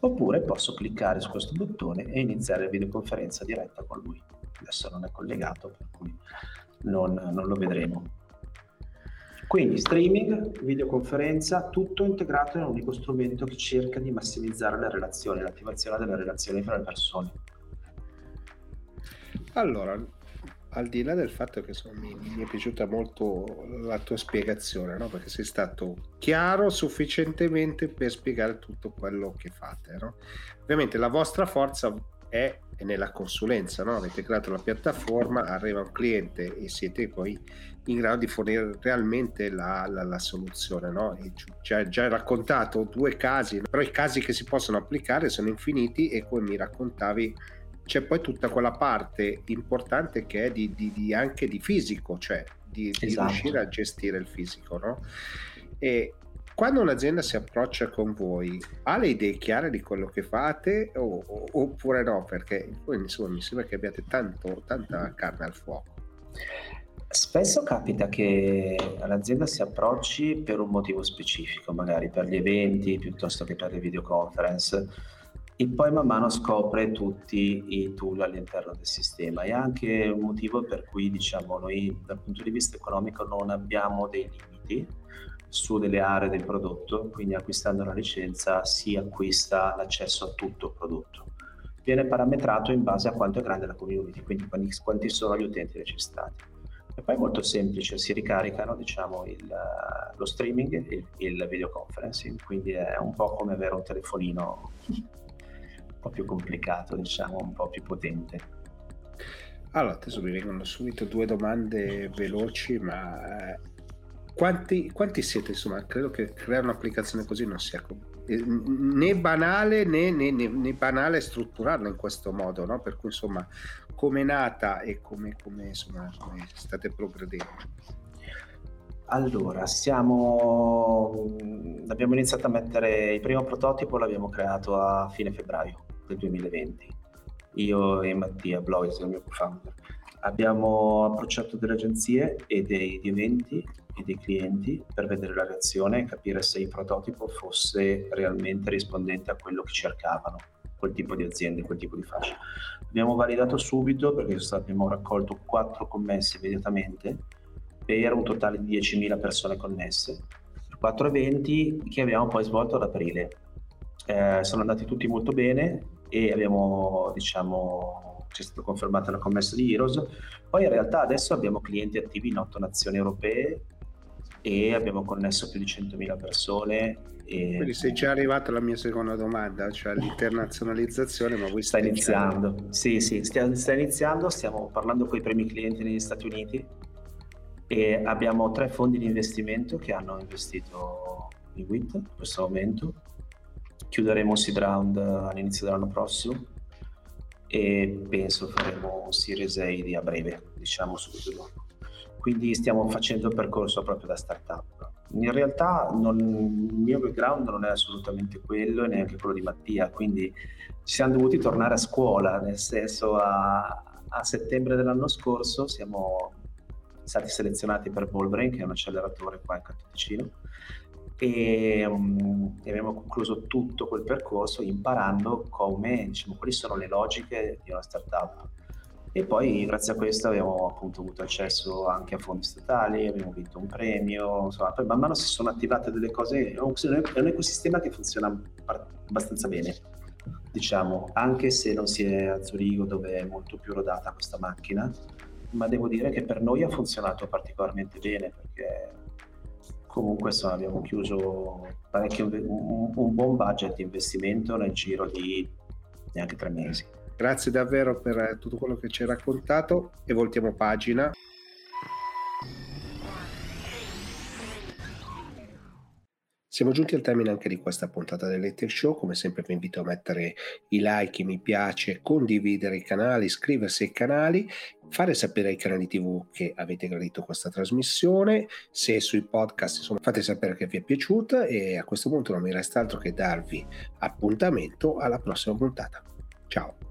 Oppure posso cliccare su questo bottone e iniziare la videoconferenza diretta con lui. Adesso non è collegato, per cui non, non lo vedremo. Quindi streaming, videoconferenza, tutto integrato in un unico strumento che cerca di massimizzare le relazioni, l'attivazione delle relazioni tra le persone.
Allora, al di là del fatto che insomma, mi, mi, è piaciuta molto la tua spiegazione, no? perché sei stato chiaro sufficientemente per spiegare tutto quello che fate. No? Ovviamente la vostra forza è, nella consulenza, no? avete creato la piattaforma, arriva un cliente e siete poi in grado di fornire realmente la, la, la soluzione. No? E già, già raccontato due casi, però i casi che si possono applicare sono infiniti e come mi raccontavi c'è poi tutta quella parte importante che è di, di, di anche di fisico, cioè di, esatto. di, riuscire a gestire il fisico, no? E quando un'azienda si approccia con voi, ha le idee chiare di quello che fate o, o, oppure no? Perché poi insomma, mi sembra che abbiate tanto, tanta carne al fuoco.
Spesso capita che l'azienda si approcci per un motivo specifico, magari per gli eventi piuttosto che per le videoconference e poi man mano scopre tutti i tool all'interno del sistema. È anche un motivo per cui diciamo noi dal punto di vista economico non abbiamo dei limiti su delle aree del prodotto, quindi acquistando una licenza si acquista l'accesso a tutto il prodotto. Viene parametrato in base a quanto è grande la community, quindi quanti sono gli utenti registrati. E poi è molto semplice, si ricaricano diciamo, il, lo streaming e il, il videoconferencing, quindi è un po' come avere un telefonino un po' più complicato, diciamo, un po' più potente.
Allora, adesso mi vengono subito due domande veloci, ma eh, quanti, quanti, siete? Insomma, credo che creare un'applicazione così non sia eh, né banale né, né, né, banale strutturarla in questo modo, no? Per cui, insomma, come è nata e come, state progredendo?
Allora, siamo... abbiamo iniziato a mettere il primo prototipo, l'abbiamo creato a fine febbraio del 2020. Io e Mattia Blois, il mio co-founder, abbiamo approcciato delle agenzie e dei eventi e dei clienti per vedere la reazione e capire se il prototipo fosse realmente rispondente a quello che cercavano, quel tipo di aziende, quel tipo di fascia. Abbiamo validato subito perché abbiamo raccolto quattro commesse immediatamente per un totale di 10.000 persone connesse. Quattro eventi che abbiamo poi svolto ad aprile. Eh, sono andati tutti molto bene, e abbiamo, diciamo, ci è stata confermata la commessa di Heroes. Poi in realtà adesso abbiamo clienti attivi in otto nazioni europee e abbiamo connesso più di 100.000 persone. E...
Quindi sei già arrivato alla mia seconda domanda, cioè l'internazionalizzazione, ma voi
sta iniziando. iniziando. Sì, sì, sta, sta iniziando, stiamo parlando con i primi clienti negli Stati Uniti e abbiamo tre fondi di investimento che hanno investito in WIT in questo momento chiuderemo seed round all'inizio dell'anno prossimo e penso faremo un Series A di a breve, diciamo subito dopo. Quindi stiamo facendo il percorso proprio da startup. In realtà non, il mio background non è assolutamente quello e neanche quello di Mattia, quindi ci siamo dovuti tornare a scuola, nel senso a, a settembre dell'anno scorso siamo stati selezionati per Volbrain, che è un acceleratore qua in Cantoticino, e, um, abbiamo concluso tutto quel percorso imparando come, diciamo, quali sono le logiche di una startup. E poi grazie a questo abbiamo appunto avuto accesso anche a fondi statali, abbiamo vinto un premio, insomma, poi man mano si sono attivate delle cose, è un, ecosistema che funziona abbastanza bene, diciamo, anche se non si è a Zurigo dove è molto più rodata questa macchina, ma devo dire che per noi ha funzionato particolarmente bene perché comunque insomma, abbiamo chiuso parecchio, un, un, buon budget di investimento nel giro di neanche tre mesi.
Grazie davvero per tutto quello che ci hai raccontato e voltiamo pagina. Siamo giunti al termine anche di questa puntata dell'Etter Show, come sempre vi invito a mettere i like, i mi piace, condividere i canali, iscriversi ai canali, fare sapere ai canali TV che avete gradito questa trasmissione, se sui podcast insomma fate sapere che vi è piaciuta e a questo punto non mi resta altro che darvi appuntamento alla prossima puntata. Ciao!